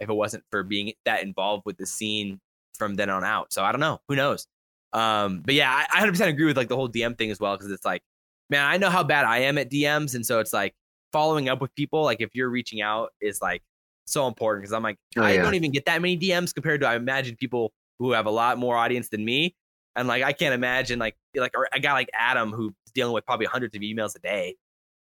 if it wasn't for being that involved with the scene from then on out. So I don't know, who knows. Um, but yeah, I, I 100% agree with like the whole DM thing as well because it's like, man, I know how bad I am at DMs, and so it's like following up with people. Like if you're reaching out is like so important because I'm like, Oh, I yeah. don't even get that many DMs compared to I imagine people who have a lot more audience than me. And like I can't imagine like like a guy like Adam who's dealing with probably hundreds of emails a day,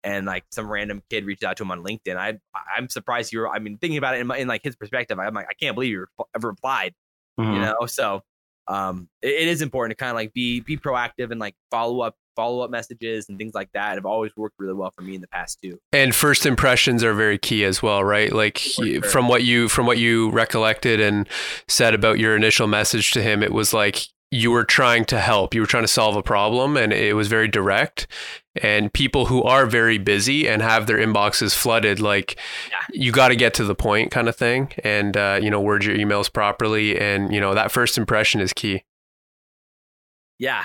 and like some random kid reached out to him on LinkedIn. I I'm surprised you were. I mean, thinking about it in, my, in like his perspective, I'm like I can't believe you ever replied. You Mhm. know, so um, it, it is important to kind of like be be proactive and like follow up follow up messages and things like that have always worked really well for me in the past too. and first impressions are very key as well right like sure. from what you from what you recollected and said about your initial message to him it was like you were trying to help you were trying to solve a problem and it was very direct and people who are very busy and have their inboxes flooded like Yeah. you got to get to the point kind of thing and uh, you know word your emails properly and you know that first impression is key Yeah.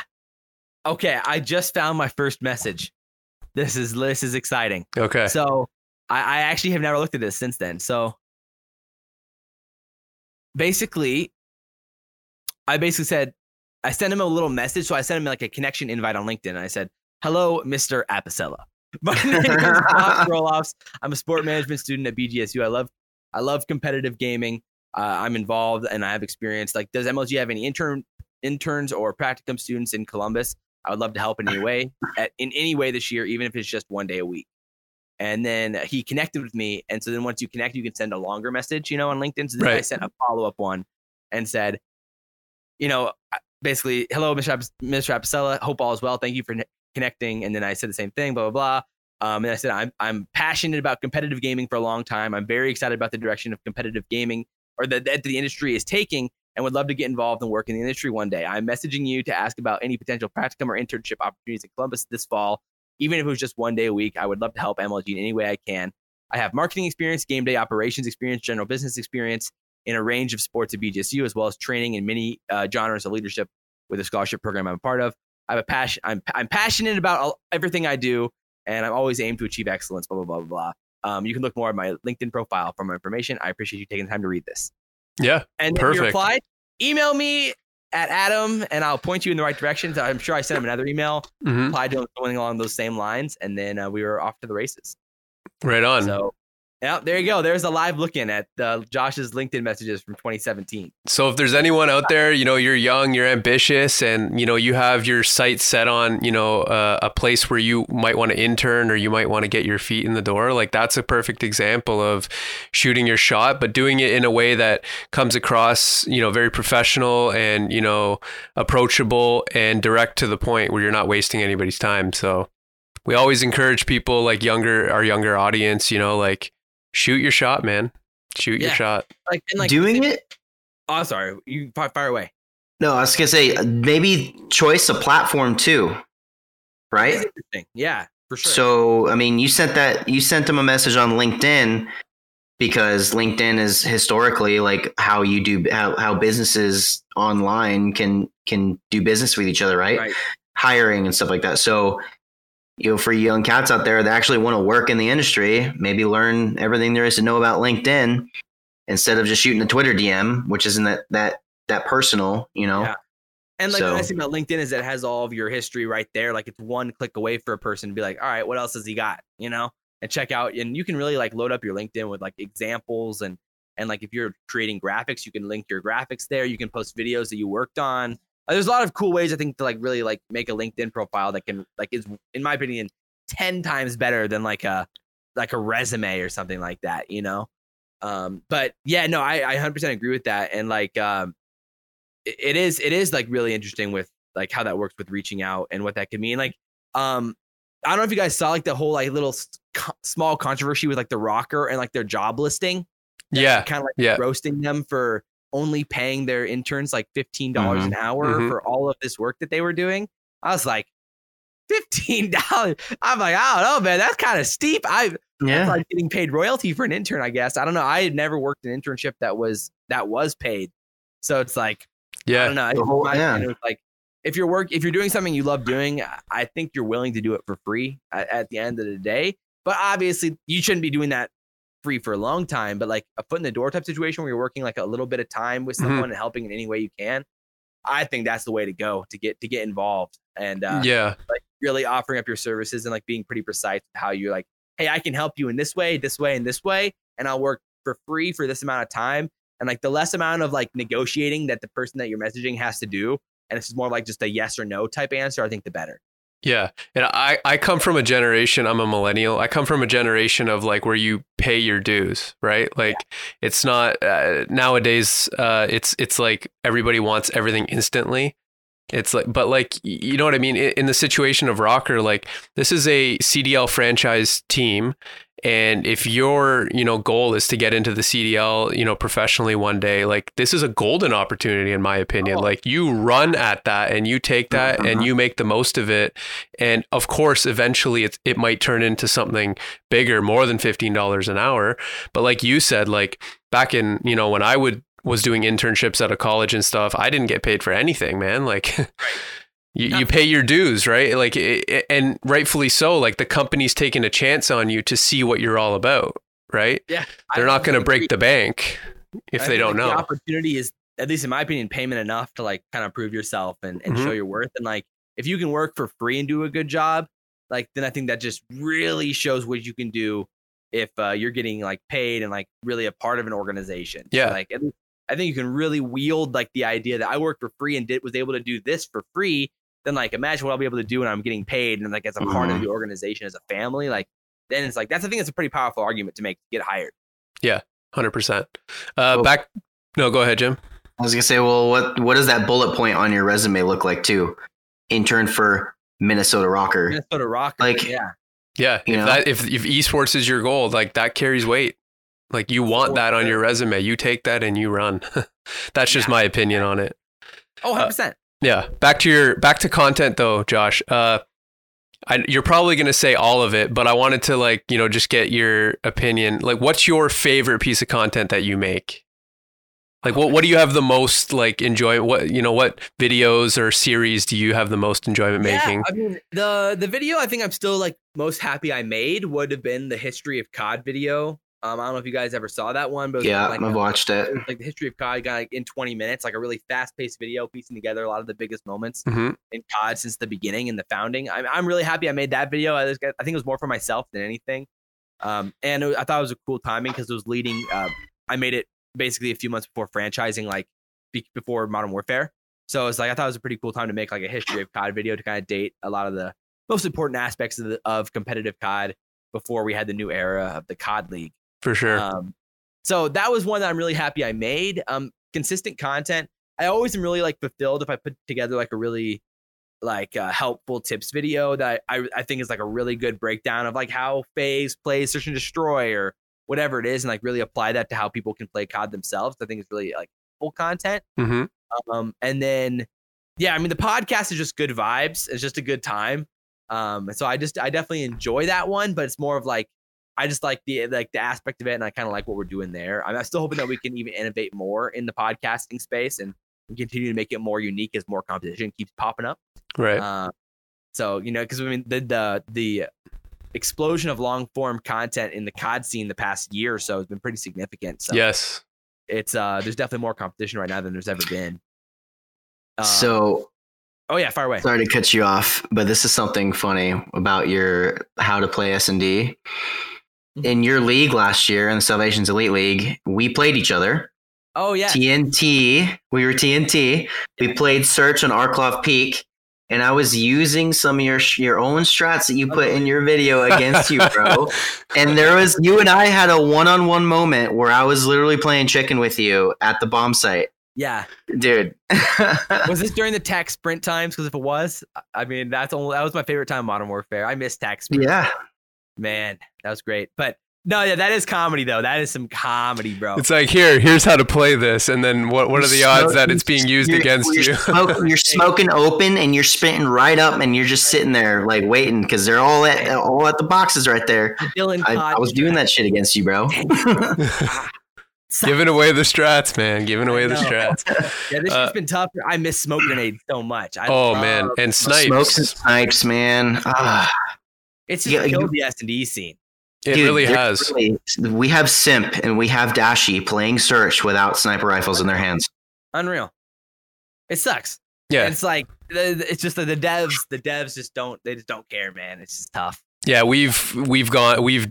Okay, I just found my first message. This is this is exciting. okay So I, I actually have never looked at this since then. So basically, I basically said I sent him a little message. So I sent him like a connection invite on LinkedIn. And I said, "Hello, Mr. Apicella. <laughs> My name is Josh <laughs> Roloffs. I'm a sport management student at BGSU. I love I love competitive gaming. Uh, I'm involved and I have experience. Like, does MLG have any intern interns or practicum students in Columbus? I would love to help in any way, <laughs> at, in any way this year, even if it's just one day a week. And then he connected with me, and so then once you connect, you can send a longer message, you know, on LinkedIn. So then I sent a follow up one and said, you know, basically, hello, Mr. Mr. Apicella. Hope all is well. Thank you for ne- connecting. And then I said the same thing, blah, blah, blah. Um, and I said, I'm, I'm passionate about competitive gaming for a long time. I'm very excited about the direction of competitive gaming or that, that the industry is taking and would love to get involved and work in the industry one day. I'm messaging you to ask about any potential practicum or internship opportunities in Columbus this fall. Even if it was just one day a week, I would love to help MLG in any way I can. I have marketing experience, game day operations experience, general business experience in a range of sports at BGSU, as well as training in many uh, genres of leadership with a scholarship program I'm a part of. I have a passion. I'm, I'm passionate about all, everything I do, and I'm always aim to achieve excellence. Blah blah blah blah blah. Um, you can look more at my LinkedIn profile for more information. I appreciate you taking the time to read this. Yeah. And Perfect. replied, email me at Adam, and I'll point you in the right direction. So I'm sure I sent him another email, hmm replied to him something along those same lines, and then uh, we were off to the races. Right on. So, yeah, there you go. There's a live look in at uh, Josh's LinkedIn messages from 2017. So if there's anyone out there, you know, you're young, you're ambitious, and you know you have your sights set on, you know, uh, a place where you might want to intern or you might want to get your feet in the door. Like that's a perfect example of shooting your shot, but doing it in a way that comes across, you know, very professional and you know approachable and direct to the point where you're not wasting anybody's time. So we always encourage people like younger, our younger audience, you know, like shoot your shot, man. Shoot your shot. Like, and like Doing it? Oh, sorry. You fire, fire away. No, I was gonna say uh, maybe choice a platform too, right? interesting. Yeah, for sure. So I mean, you sent that you sent them a message on LinkedIn because LinkedIn is historically like how you do how, how businesses online can can do business with each other, right? right. Hiring and stuff like that. So you know, for young cats out there that actually want to work in the industry, maybe learn everything there is to know about LinkedIn instead of just shooting a Twitter DM, which isn't that that that personal, you know. Yeah. And like the So- nice thing about LinkedIn is that it has all of your history right there. Like it's one click away for a person to be like, all right, what else has he got? You know, and check out. And you can really like load up your LinkedIn with like examples and and like if you're creating graphics, you can link your graphics there. You can post videos that you worked on. Uh, there's a lot of cool ways I think to like really like make a LinkedIn profile that can like is in my opinion ten times better than like a like a resume or something like that. You know. Um, but yeah, no, I, I 100% agree with that. And like, um, it- it is it is like really interesting with like how that works with reaching out and what that could mean like um i don't know if you guys saw like the whole like little co- small controversy with like the Rokkr and like their job listing Yeah. kind of like Yeah. roasting them for only paying their interns like $15 Mhm. an hour Mhm. for all of this work that they were doing i was like $15 <laughs> i'm like i don't know man that's kind of steep i Yeah. like getting paid royalty for an intern, I guess. I don't know. I had never worked an internship that was that was paid. So it's like yeah, I don't know. The whole- My yeah. opinion like if you're work if you're doing something you love doing, I think you're willing to do it for free at, at the end of the day. But obviously you shouldn't be doing that free for a long time. But like a foot in the door type situation where you're working like a little bit of time with Mhm. someone and helping in any way you can, I think that's the way to go to get to get involved and uh, Yeah. like really offering up your services and like being pretty precise with how you're like, hey, I can help you in this way, this way, and this way, and I'll work for free for this amount of time. And like the less amount of like negotiating that the person that you're messaging has to do, and it's more like just a yes or no type answer, I think the better. Yeah. And I, I come from a generation, I'm a millennial. I come from a generation of like where you pay your dues, right? Like it's not uh, nowadays uh it's it's like everybody wants everything instantly. It's like but like you know what I mean in the situation of Rokkr like this is a CDL franchise team and if your you know goal is to get into the CDL you know professionally one day like this is a golden opportunity in my opinion. Oh. like you run at that and you take that and Mhm. you make the most of it. And of course eventually it, it might turn into something bigger more than $15 an hour. But like you said like back in you know when I would was doing internships at a college and stuff I didn't get paid for anything man. Like <laughs> you, you pay your dues right like and rightfully so like the company's taking a chance on you to see what you're all about right Yeah, they're not going to break the bank if I they don't like, know The opportunity is, at least in my opinion, payment enough to like kind of prove yourself and, and Mhm. show your worth. And like, if you can work for free and do a good job, like then I think that just really shows what you can do if uh, you're getting like paid and like really a part of an organization. So, Yeah. like at least I think you can really wield like the idea that I worked for free and did was able to do this for free. Then like imagine what I'll be able to do when I'm getting paid and like as a part of Mhm. the organization as a family. Like then it's like that's I think it's a pretty powerful argument to make to get hired. Yeah, Hundred percent. Uh, Well- back. No, go ahead, Jim. I was gonna say, well, what what does that bullet point on your resume look like too? Intern for Minnesota Rokkr. Minnesota Rock, Like- yeah, Yeah, You if know? that if if esports is your goal, like that carries weight. Like you want that on your resume, you take that and you run. <laughs> That's just Yeah. my opinion on it. oh, 100 percent. Yeah. Back to your back to content though, Josh. Uh, I, you're probably gonna say all of it, but I wanted to like you know just get your opinion. Like, what's your favorite piece of content that you make? Like, what what do you have the most like enjoy? What you know, what videos or series do you have the most enjoyment making? Yeah, I mean the the video I think I'm still like most happy I made would have been the history of COD video. Um, I don't know if you guys ever saw that one, but Yeah, like, I've watched it. it like the history of COD got like in 20 minutes, like a really fast paced video piecing together a lot of the biggest moments hmm in COD since the beginning and the founding. I'm I'm really happy I made that video. I, just got- I think it was more for myself than anything. Um, and was- I thought it was a cool timing because it was leading. Uh, I made it basically a few months before franchising, like be- before Modern Warfare. So it's like I thought it was a pretty cool time to make like a history of COD video to kind of date a lot of the most important aspects of, the, of competitive COD before we had the new era of the COD League. For sure. Um, so that was one that I'm really happy I made. Um, consistent content. I always am really like fulfilled if I put together like a really like uh, helpful tips video that I, I think is like a really good breakdown of like how phase plays Search and Destroy or whatever it is, and like really apply that to how people can play COD themselves. I think it's really like full content. hmm Um, and then, yeah, I mean, the podcast is just good vibes. It's just a good time. Um, so I just, I definitely enjoy that one, but it's more of like, I just like the like the aspect of it, and I kind of like what we're doing there. I'm, I'm still hoping that we can even innovate more in the podcasting space and continue to make it more unique as more competition keeps popping up. Right. Uh, so you know, because I mean, the the the explosion of long form content in the COD scene the past year or so has been pretty significant. So yes. it's uh, there's definitely more competition right now than there's ever been. Um, So oh yeah, far away. sorry to cut you off, but this is something funny about your how to play S and D. Mm-hmm. In your league last year, in the Salvation's Elite League, we played each other. Oh yeah, TNT. We were TNT. We played Search on Arklov Peak, and I was using some of your your own strats that you put in your video against you, bro. <laughs> And there was you and I had a one on one moment where I was literally playing chicken with you at the bomb site, yeah. dude. <laughs> Was this during the tech sprint times? Because if it was, I mean, that's only that was my favorite time in Modern Warfare. I miss tech sprint. yeah, man, that was great. But no, yeah, that is comedy though. That is some comedy, bro. It's like here, here's how to play this, and then what? What are the odds that it's being used You're- against you're you? smoking- you're <laughs> smoking open, and you're spitting right up, and you're just sitting there like waiting because they're all at all at the boxes right there. Dylan, I, I was doing that shit against you, bro. <laughs> <laughs> Giving away the strats, man. Giving away the strats. Yeah, this Uh, has been tough. I miss smoke grenades so much. I Oh man, and Smokes and snipes. snipes, man. Ah. It's just Yeah, killed you- the S and D scene. It Dude, really has. really- we have Simp and we have Dashy playing Search without sniper rifles in their hands. Unreal. It sucks. Yeah, It's like the- the- it's just that the devs, the devs just don't. They just don't care, man. It's just tough. yeah. We've we've gone. We've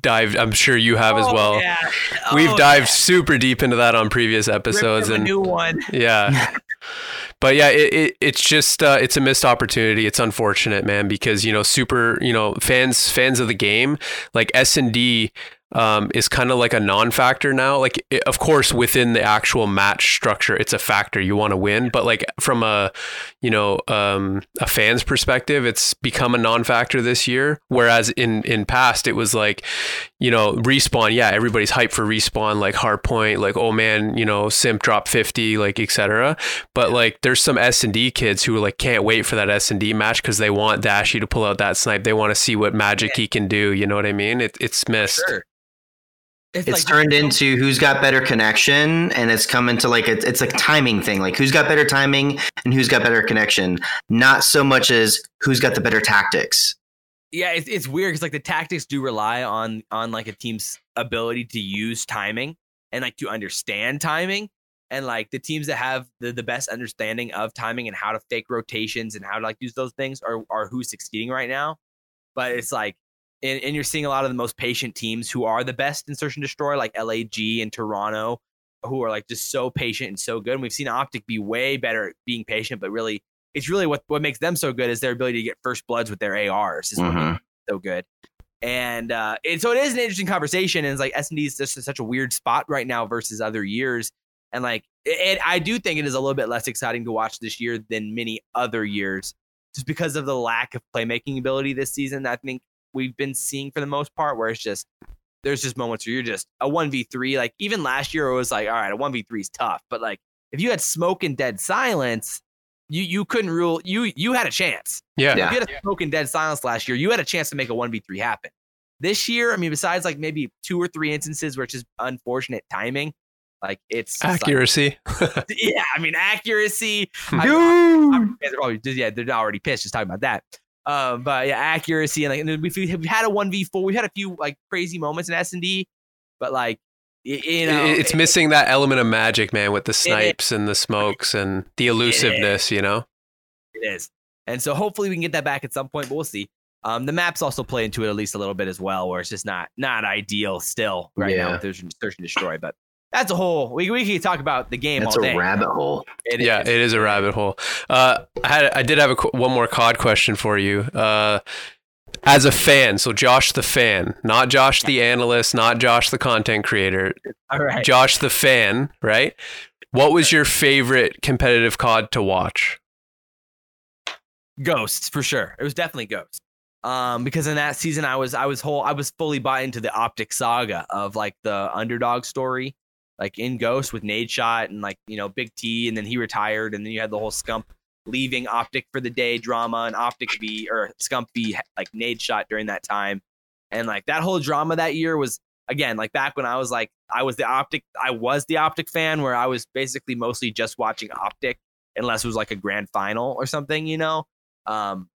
dived. I'm sure you have as Oh, well. Yeah. <laughs> We've Oh, dived yeah. super deep into that on previous episodes, them a and new one. yeah. <laughs> But yeah, it, it it's just uh, it's a missed opportunity. It's unfortunate, man, because you know, super, you know, fans fans of the game like S and D um, is kind of like a non-factor now. Like, it, of course, within the actual match structure, it's a factor. You want to win, but like from a you know um, a fan's perspective, it's become a non-factor this year. Whereas in in past, it was like you know respawn. Yeah, everybody's hyped for respawn. Like hardpoint. Like oh man, you know simp drop fifty. Like etc. But like there's some S and D kids who like can't wait for that S and D match because they want Dashy to pull out that snipe. They want to see what magic he can do. You know what I mean? It, it's missed. Sure. It's like- turned into who's got better connection, and it's come into like a, it's a timing thing, like who's got better timing and who's got better connection. Not so much as who's got the better tactics. yeah, it's, it's weird because like the tactics do rely on on like a team's ability to use timing and like to understand timing. And like the teams that have the, the best understanding of timing and how to fake rotations and how to like use those things are are who's succeeding right now. but it's like, and, and you're seeing a lot of the most patient teams who are the best in search and destroy, like LAG and Toronto, who are like just so patient and so good. And we've seen Optic be way better at being patient, but really, it's really what what makes them so good is their ability to get first bloods with their ARs is Mhm. so good. And uh, and so it is an interesting conversation, and it's like S and D is just in such a weird spot right now versus other years. And like, it, I do think it is a little bit less exciting to watch this year than many other years, just because of the lack of playmaking ability this season. I think we've been seeing for the most part, where it's just there's just moments where you're just a one v three. Like even last year, it was like, all right, a one v three is tough, but like if you had smoke and dead silence, you you couldn't rule. You you had a chance. Yeah. Yeah. If you had a smoke and dead silence last year, you had a chance to make a 1v3 happen. This year, I mean, besides like maybe two or three instances where it's just unfortunate timing, like it's just, like- Accuracy. <laughs> yeah, I mean, accuracy. I- Dude. I'm- they're probably yeah, they're already pissed just talking about that. Um, but yeah, accuracy and like and we've, we've had a 1v4. We've had a few like crazy moments in S&D, but like, you know, It- it's it- missing that element of magic, man, with the snipes and the smokes and the elusiveness, you know? It is. And so hopefully we can get that back at some point, but we'll see. Um, the maps also play into it at least a little bit as well, where it's just not not ideal still right now Yeah. with search and destroy. But that's a whole we we can talk about the game That's all a rabbit hole. It yeah, is. it is a rabbit hole. Uh, I had, I did have a, qu- one more COD question for you. Uh, as a fan, so Josh the fan, not Josh the analyst, not Josh the content creator, all right. Josh the fan, right? What was your favorite competitive COD to watch? Ghosts for sure. It was definitely Ghosts. Um, because in that season I was I was whole I was fully bought into the optic saga of like the underdog story, like in Ghost with Nadeshot and like you know Big T, and then he retired, and then you had the whole Scump leaving Optic for the day drama, and Optic be or Scump be like Nadeshot during that time, and like that whole drama that year was again like back when I was like I was the Optic I was the Optic fan where I was basically mostly just watching Optic unless it was like a grand final or something, you know. Um,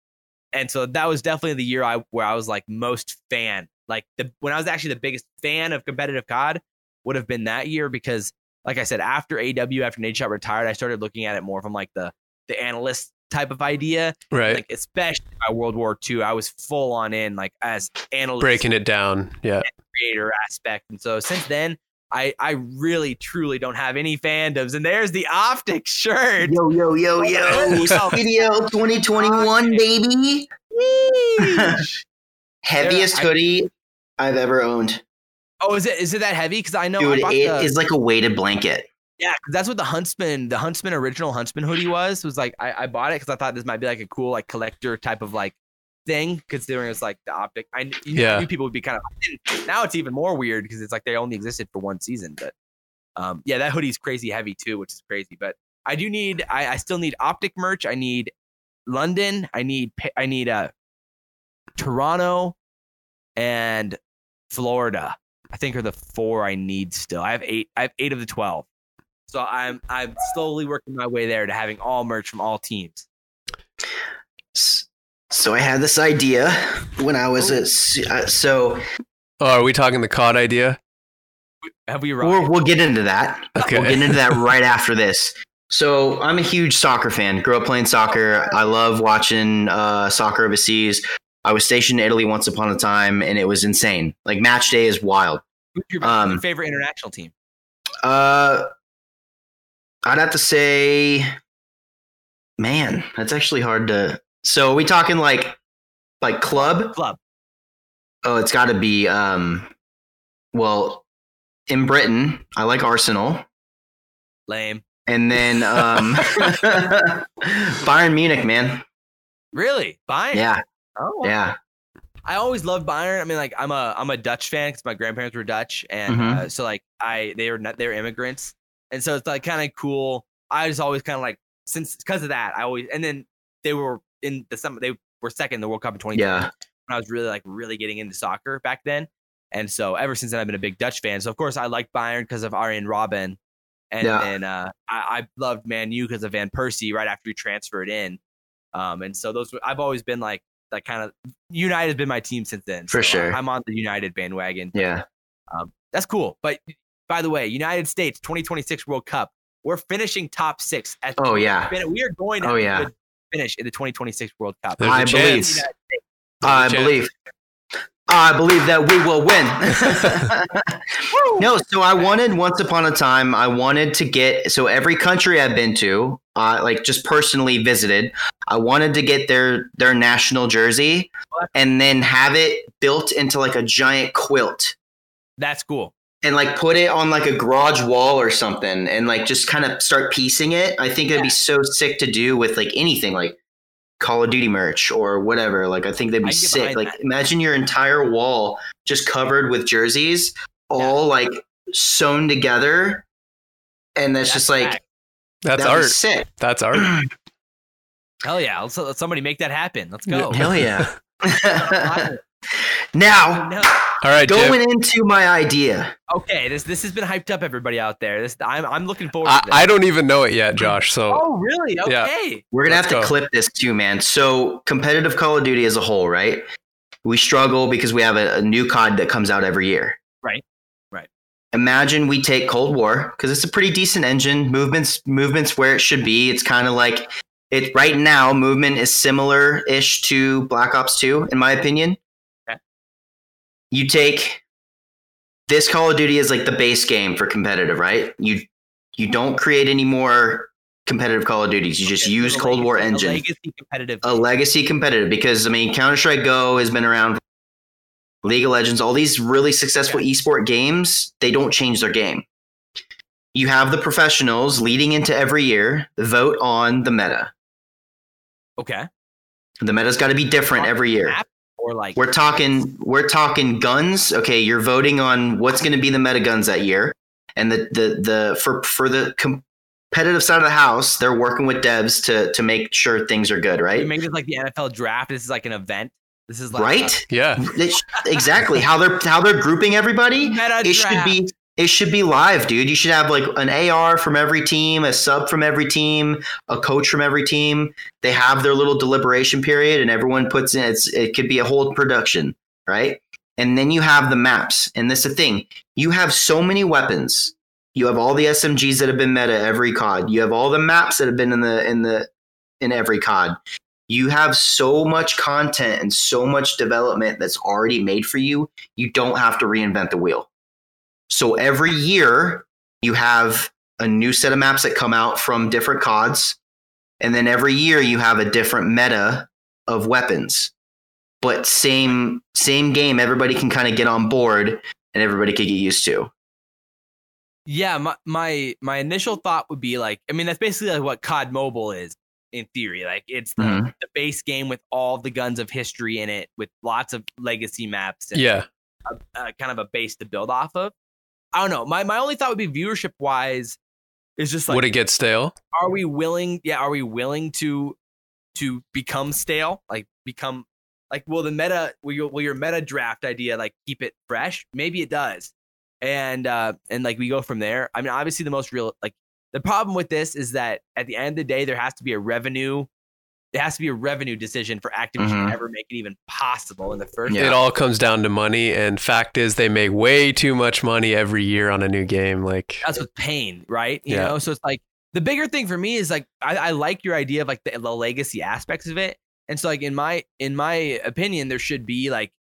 and so that was definitely the year I where I was like most fan. Like the when I was actually the biggest fan of competitive COD would have been that year because, like I said, after AW after Nadeshot retired, I started looking at it more from like the the analyst type of idea. Right. Like especially by World War II, I was full on in like as analyst Breaking it down. Yeah. creator aspect. And so since then, I I really truly don't have any fandoms. And there's the optic shirt. Yo, yo, yo, yo. Yo. Video 2021, baby. Yeesh. <laughs> Heaviest I- hoodie I've ever owned. Oh, is it is it that heavy? Because I know I Dude, bought it the- is like a weighted blanket. Yeah, that's what the Huntsmen, the Huntsmen original Huntsmen hoodie was. Was like I, I bought it because I thought this might be like a cool like collector type of like thing, considering it's like the optic. I kn- you Yeah. knew people would be kind of. Now it's even more weird because it's like they only existed for one season. But um, yeah, that hoodie's crazy heavy too, which is crazy. But I do need, I, I still need optic merch. I need London. I need, I need uh, Toronto, and Florida. I think are the four I need still. I have eight. I have eight of the twelve. So I'm I'm slowly working my way there to having all merch from all teams. So I had this idea when I was at. uh, So Oh, are we talking the COD idea? Have we we'll, arrived? we'll get into that. Okay. We'll get into that <laughs> right after this. So I'm a huge soccer fan. Grew up playing soccer. I love watching uh, soccer overseas. I was stationed in Italy once upon a time, and it was insane. Like match day is wild. Who's your um, favorite international team? Uh, I'd have to say, man, that's actually hard to. So are we talking like, like club? Club. Oh, it's got to be. Um, well, in Britain, I like Arsenal, Lame. and then um, <laughs> <laughs> Bayern Munich, man. Really? Bayern? Yeah, Oh. yeah. I always loved Bayern. I mean, like I'm a I'm a Dutch fan because my grandparents were Dutch, and Mhm. uh, so like I they were not they're immigrants, and so it's like kind of cool. I just always kind of like since because of that I always and then they were in the summer they were second in the World Cup in 2020 Yeah. when I was really like really getting into soccer back then, and so ever since then I've been a big Dutch fan. So of course I like Bayern because of Arjen Robben, and Yeah. then uh, I, I loved Man U because of Van Persie right after he transferred in, um, and so those I've always been like that kind of United has been my team since then. For So, uh, sure. I'm on the United bandwagon. Yeah. That's cool. But by the way, United States 2026 World Cup, we're finishing top six. At Oh yeah. We are going to Oh, yeah. finish in the 2026 World Cup. There's I a believe- I believe. I believe that we will win. <laughs> no, so I wanted once upon a time. I wanted to get so every country I've been to, uh, like just personally visited. I wanted to get their their national jersey and then have it built into like a giant quilt That's cool. and like put it on like a garage wall or something and like just kind of start piecing it. I think it'd be so sick to do with like anything like Call of Duty merch or whatever. Like I think they'd be sick. Like that. imagine your entire wall just covered with jerseys, all like sewn together. And that's, just like fact. That's that'd art. sick. That's art. <clears throat> hell yeah. Let's, let somebody make that happen. Let's go. Hell <laughs> yeah. <laughs> now No. All right, Jim. going into my idea. Okay, this this has been hyped up, everybody out there. This I'm I'm looking forward I, to this. I don't even know it yet, Josh. So oh, really? Yeah. Okay. We're gonna Let's have to go. clip this too, man. So competitive Call of Duty as a whole, right? We struggle because we have a, a new COD that comes out every year. Right. Right. Imagine we take Cold War because it's a pretty decent engine. Movements, movements where it should be. It's kind of like it right now. Movement is similar-ish to Black Ops Two, in my opinion. You take this Call of Duty is like the base game for competitive, right? You you don't create any more competitive Call of Duties. You just Okay, use Cold War legacy- the engine Legacy competitive. a legacy competitive because I mean Counter Strike Go has been around. League of Legends, all these really successful esport games, they don't change their game. You have the professionals leading into every year vote on the meta. okay. The meta's got to be different every year. Map or like We're talking we're talking guns. Okay, you're voting on what's going to be the meta guns that year. And the the the for for the competitive side of the house, they're working with devs to to make sure things are good, we right? make this like the NFL draft. This is like an event. This is like Right? yeah, exactly how they're how they're grouping everybody. meta It should be it should be live, dude. You should have like an AR from every team, a sub from every team, a coach from every team. They have their little deliberation period, and everyone puts in. It's it could be a whole production, right? And then you have the maps, and this is the thing: you have so many weapons. You have all the SMGs that have been meta every COD. You have all the maps that have been in the in the in every COD. You have so much content and so much development that's already made for you. You don't have to reinvent the wheel. So every year you have a new set of maps that come out from different CODs. And then every year you have a different meta of weapons. But same same game, everybody can kind of get on board and everybody can get used to. Yeah, my, my my initial thought would be like, I mean, that's basically like what COD Mobile is in theory. Like it's the, Mhm. the base game with all the guns of history in it, with lots of legacy maps and yeah. uh, kind of a base to build off of. I don't know. My my only thought would be viewership wise is just like, Would it get stale? are we willing? Yeah, are we willing to to become stale? Like become like will the meta will your, will your meta draft idea like keep it fresh? Maybe it does, and uh and like we go from there. I mean, obviously the most real like the problem with this is that at the end of the day there has to be a revenue. It has to be a revenue decision for Activision Mhm. to ever make it even possible in the first. Yeah. It all comes down to money, and fact is, they make way too much money every year on a new game. Like, that's with pain, right? You Yeah. know, so it's like the bigger thing for me is like I, I like your idea of like the, the legacy aspects of it, and so like in my in my opinion, there should be like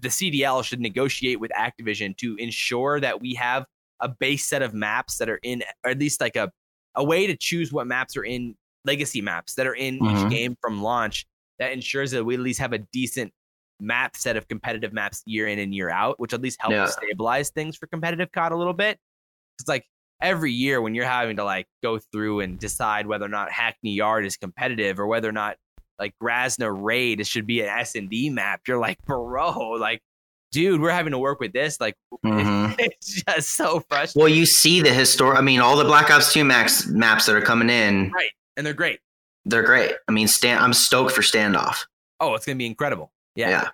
the CDL should negotiate with Activision to ensure that we have a base set of maps that are in, or at least like a a way to choose what maps are in legacy maps that are in Mhm. each game from launch that ensures that we at least have a decent map set of competitive maps year in and year out, which at least helps Yeah. stabilize things for competitive COD a little bit. It's like every year when you're having to like go through and decide whether or not Hackney Yard is competitive or whether or not like Grazna Raid should be an S and D map, you're like, bro, like, dude, we're having to work with this. Like, <laughs> Mhm. it's just so frustrating. Well, you see the historic. I mean, all the Black Ops Two max maps that are coming in, Right. And they're great. they're great. I mean, stand. I'm stoked for standoff. Oh, it's gonna be incredible. Yeah. yeah.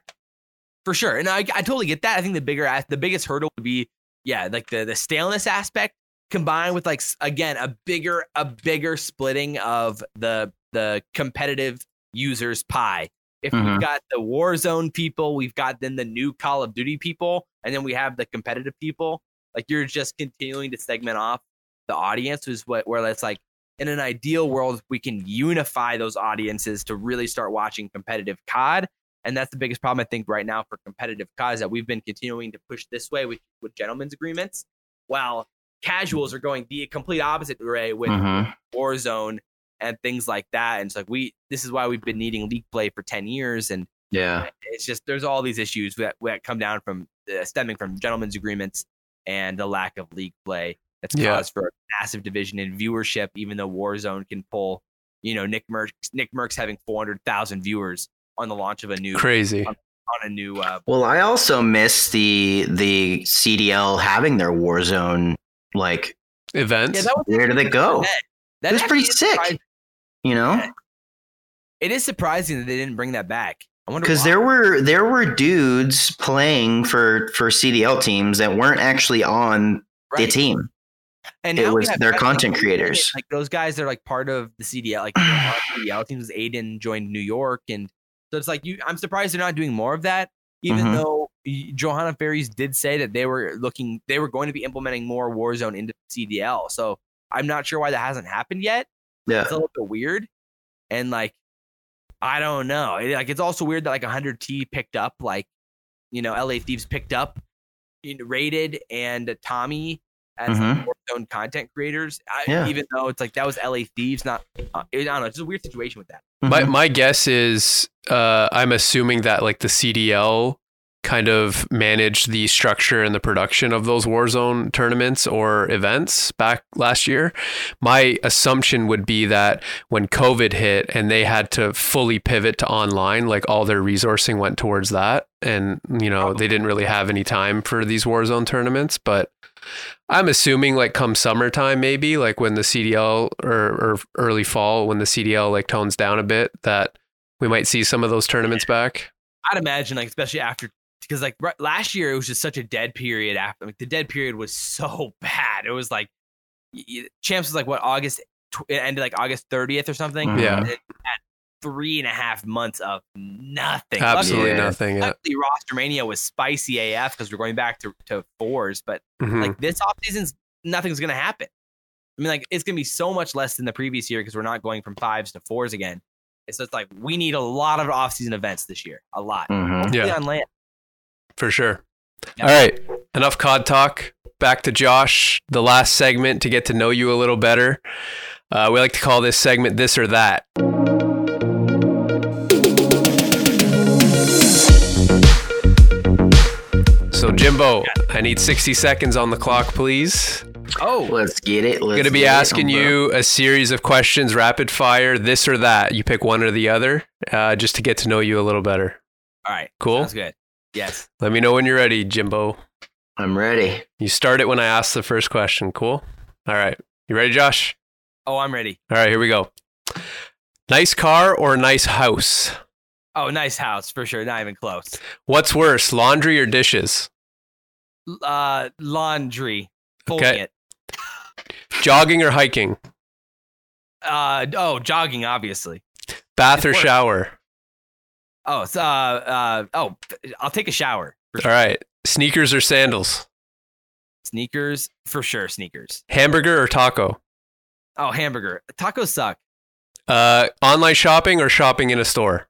for sure. And I, I totally get that. I think the bigger, the biggest hurdle would be, yeah, like the the staleness aspect combined with like again a bigger a bigger splitting of the the competitive users pie. If we've Mhm. got the Warzone people, we've got then the new Call of Duty people, and then we have the competitive people. Like you're just continuing to segment off the audience, is what where it's like in an ideal world we can unify those audiences to really start watching competitive COD And that's the biggest problem I think right now for competitive COD is that we've been continuing to push this way with, with gentlemen's agreements, while casuals are going the complete opposite way with Mhm. Warzone and things like that. And it's like we this is why we've been needing league play for 10 years and Yeah. it's just there's all these issues that, that come down from uh, stemming from gentlemen's agreements and the lack of league play that's Yeah. caused for a massive division in viewership even though Warzone can pull you know NICKMERCS Nick Merckx having 400,000 viewers on the launch of a new Crazy. on a new uh Well, I also miss the the CDL having their Warzone. Like, Events. yeah, that was where do they go? that, that was pretty sick. surprising. You know, It is surprising that they didn't bring that back. I wonder because there were there were dudes playing for for CDL teams that weren't actually on the team. And It was their content creators. Like those guys, they're like part of the CDL, like <sighs> CDL teams. Is Aydan joined New York, and so it's like you. I'm surprised they're not doing more of that. Even Mhm. though Johanna Faries did say that they were looking, they were going to be implementing more Warzone into CDL. So I'm not sure why that hasn't happened yet. Yeah. It's a little bit weird, and like I don't know. It- like it's also weird that like 100T picked up, like you know, LA Thieves picked up, rated and Tommy as like, Warzone content creators. I, Yeah. Even though it's like that was LA Thieves, not uh, I don't know. It's just a weird situation with that. My Mhm. my guess is uh, I'm assuming that like the CDL kind of managed the structure and the production of those Warzone tournaments or events back last year. My assumption would be that when COVID hit and they had to fully pivot to online, like all their resourcing went towards that, and you know they didn't really have any time for these Warzone tournaments, but. I'm assuming like come summertime, maybe like when the CDL or, or early fall, when the CDL like tones down a bit, that we might see some of those tournaments back. I'd imagine like especially after because like right, last year it was just such a dead period. After like the dead period was so <laughs> bad. It was like y- y- champs was like what August tw- it ended like August 30th or something. Mhm. Yeah. And it had three and a half months of nothing. Absolutely Yeah. nothing. Yeah. Luckily, roster mania was spicy AF because we're going back to, to fours, but Mhm. like this offseason's nothing's gonna happen. I mean, like it's gonna be so much less than the previous year because we're not going from fives to fours again. So It's just like we need a lot of offseason events this year, a lot. Mhm. Yeah. on land. For sure. Yeah. All right. Enough COD talk. Back to Josh, the last segment to get to know you a little better. Uh, we like to call this segment This or That. So, Jimbo, I need 60 seconds on the clock, please. Oh, Let's get it. Let's going to be get it, asking you a series of questions, rapid fire, this or that. You pick one or the other, uh, just to get to know you a little better. all right. Cool. Sounds good. Yes. Let me know when you're ready, Jimbo. I'm ready. You start it when I ask the first question. Cool. All right. You ready, Josh? Oh, I'm ready. All right, here we go. Nice car or nice house? Oh, nice house for sure. Not even close. What's worse, laundry or dishes? Uh, laundry. Okay. it. Jogging or hiking? Uh, oh, jogging, obviously. Bath or shower? Oh, uh, uh, oh, I'll take a shower. All sure. right. Sneakers or sandals? Sneakers, for sure. Sneakers. Hamburger or taco? Oh, hamburger. Tacos suck. Uh, online shopping or shopping in a store?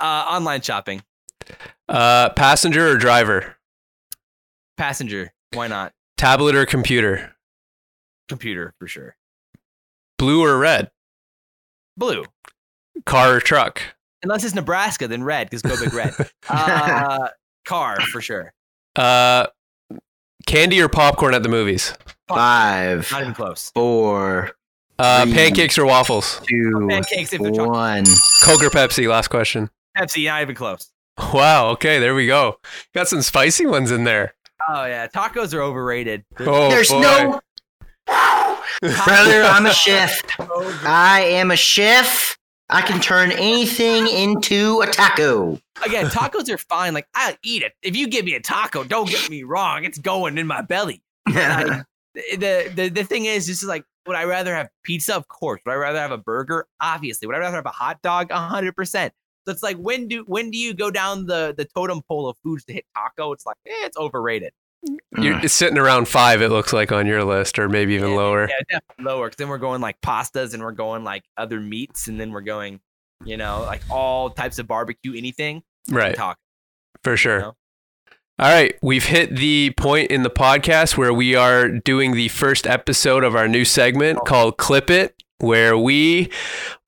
Uh, online shopping. Uh, passenger or driver? Passenger. Why not? Tablet or computer? Computer, for sure. Blue or red? Blue. Car or truck? Unless it's Nebraska, then red, because go big red. <laughs> Uh, car, for sure. Uh, candy or popcorn at the movies? Five, Not even close. four, Uh, Three. pancakes or waffles? two, Pancakes if they're chocolate. one. Coke or Pepsi? Last question. Pepsi, not even close. Wow. Okay, there we go. Got some spicy ones in there. Oh, yeah. Tacos are overrated. Oh, There's boy. no. <laughs> Brother, I'm a chef. I am a chef. I can turn anything into a taco. Again, tacos are fine. Like, I'll eat it. If you give me a taco, don't get me wrong. It's going in my belly. the, <laughs> the, the, the thing is, this is like, would I rather have pizza? Of course. Would I rather have a burger? Obviously. Would I rather have a hot dog? hundred percent. So it's like when do when do you go down the the totem pole of foods to hit taco? It's like eh, it's overrated. You're it's sitting around five, it looks like, on your list, or maybe even Yeah, lower. Yeah, definitely lower. Because then we're going like pastas and we're going like other meats, and then we're going, you know, like all types of barbecue, anything. Right. talk. For sure. know? All right, we've hit the point in the podcast where we are doing the first episode of our new segment called Clip It, where we,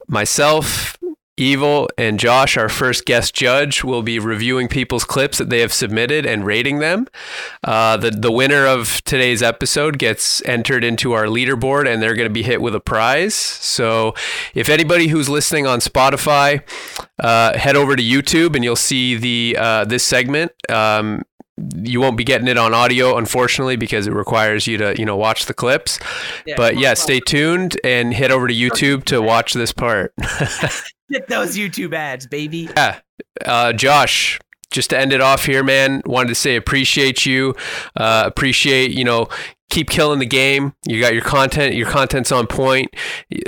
myself, eVoL, and Josh, our first guest judge, will be reviewing people's clips that they have submitted and rating them. Uh, the the winner of today's episode gets entered into our leaderboard, and they're going to be hit with a prize. So, if anybody who's listening on Spotify, uh, head over to YouTube and you'll see the uh, this segment. Um, you won't be getting it on audio, unfortunately, because it requires you to you know watch the clips. but yeah, stay tuned and head over to YouTube to watch this part. <laughs> Get those YouTube ads, baby. yeah, uh, Josh. Just to end it off here, man. Wanted to say appreciate you. Uh, appreciate you know keep killing the game. You got your content. Your content's on point.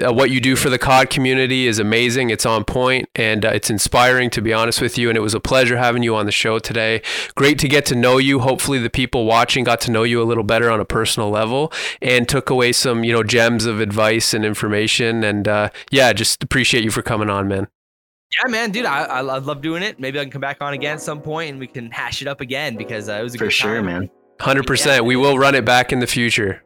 Uh, what you do for the COD community is amazing. It's on point and uh, it's inspiring, to be honest with you. And it was a pleasure having you on the show today. Great to get to know you. Hopefully, the people watching got to know you a little better on a personal level and took away some, you know, gems of advice and information. And uh, yeah, just appreciate you for coming on, man. Yeah, man, dude, I, I I love doing it. Maybe I can come back on again at some point and we can hash it up again because uh, it was a For good sure, time. man. 100%. We will run it back in the future.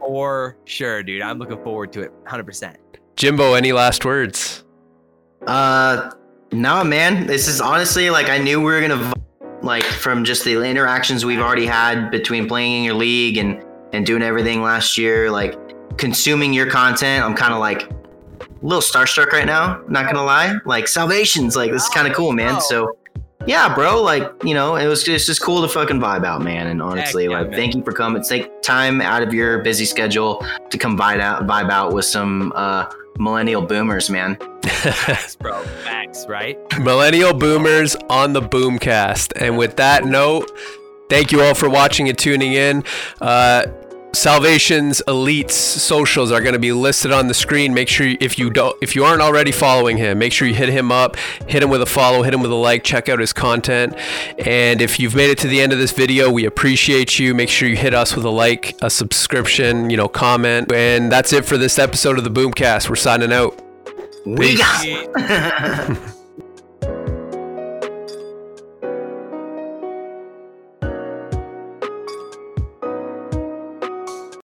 For sure, dude. I'm looking forward to it. 100%. Jimbo, any last words? Uh, no, man. This is honestly like I knew we were gonna like from just the interactions we've already had between playing in your league and and doing everything last year. Like consuming your content, I'm kind of like a little starstruck right now. Not gonna lie. Like Salvations, like this is kind of cool, man. So. Yeah, bro. Like you know, it was just, just cool to fucking vibe out, man. And honestly, yeah, like, man. thank you for coming. Take time out of your busy schedule to come vibe out, vibe out with some uh, millennial boomers, man. Facts, <laughs> bro. Facts, right? Millennial Boomers on the Boomcast. And with that note, thank you all for watching and tuning in. Uh, SalvationsElite's socials are going to be listed on the screen. Make sure if you don't, if you aren't already following him, make sure you hit him up, hit him with a follow, hit him with a like, check out his content. And if you've made it to the end of this video, we appreciate you. Make sure you hit us with a like, a subscription, you know, comment. And that's it for this episode of the Boomcast. We're signing out. We got. <laughs>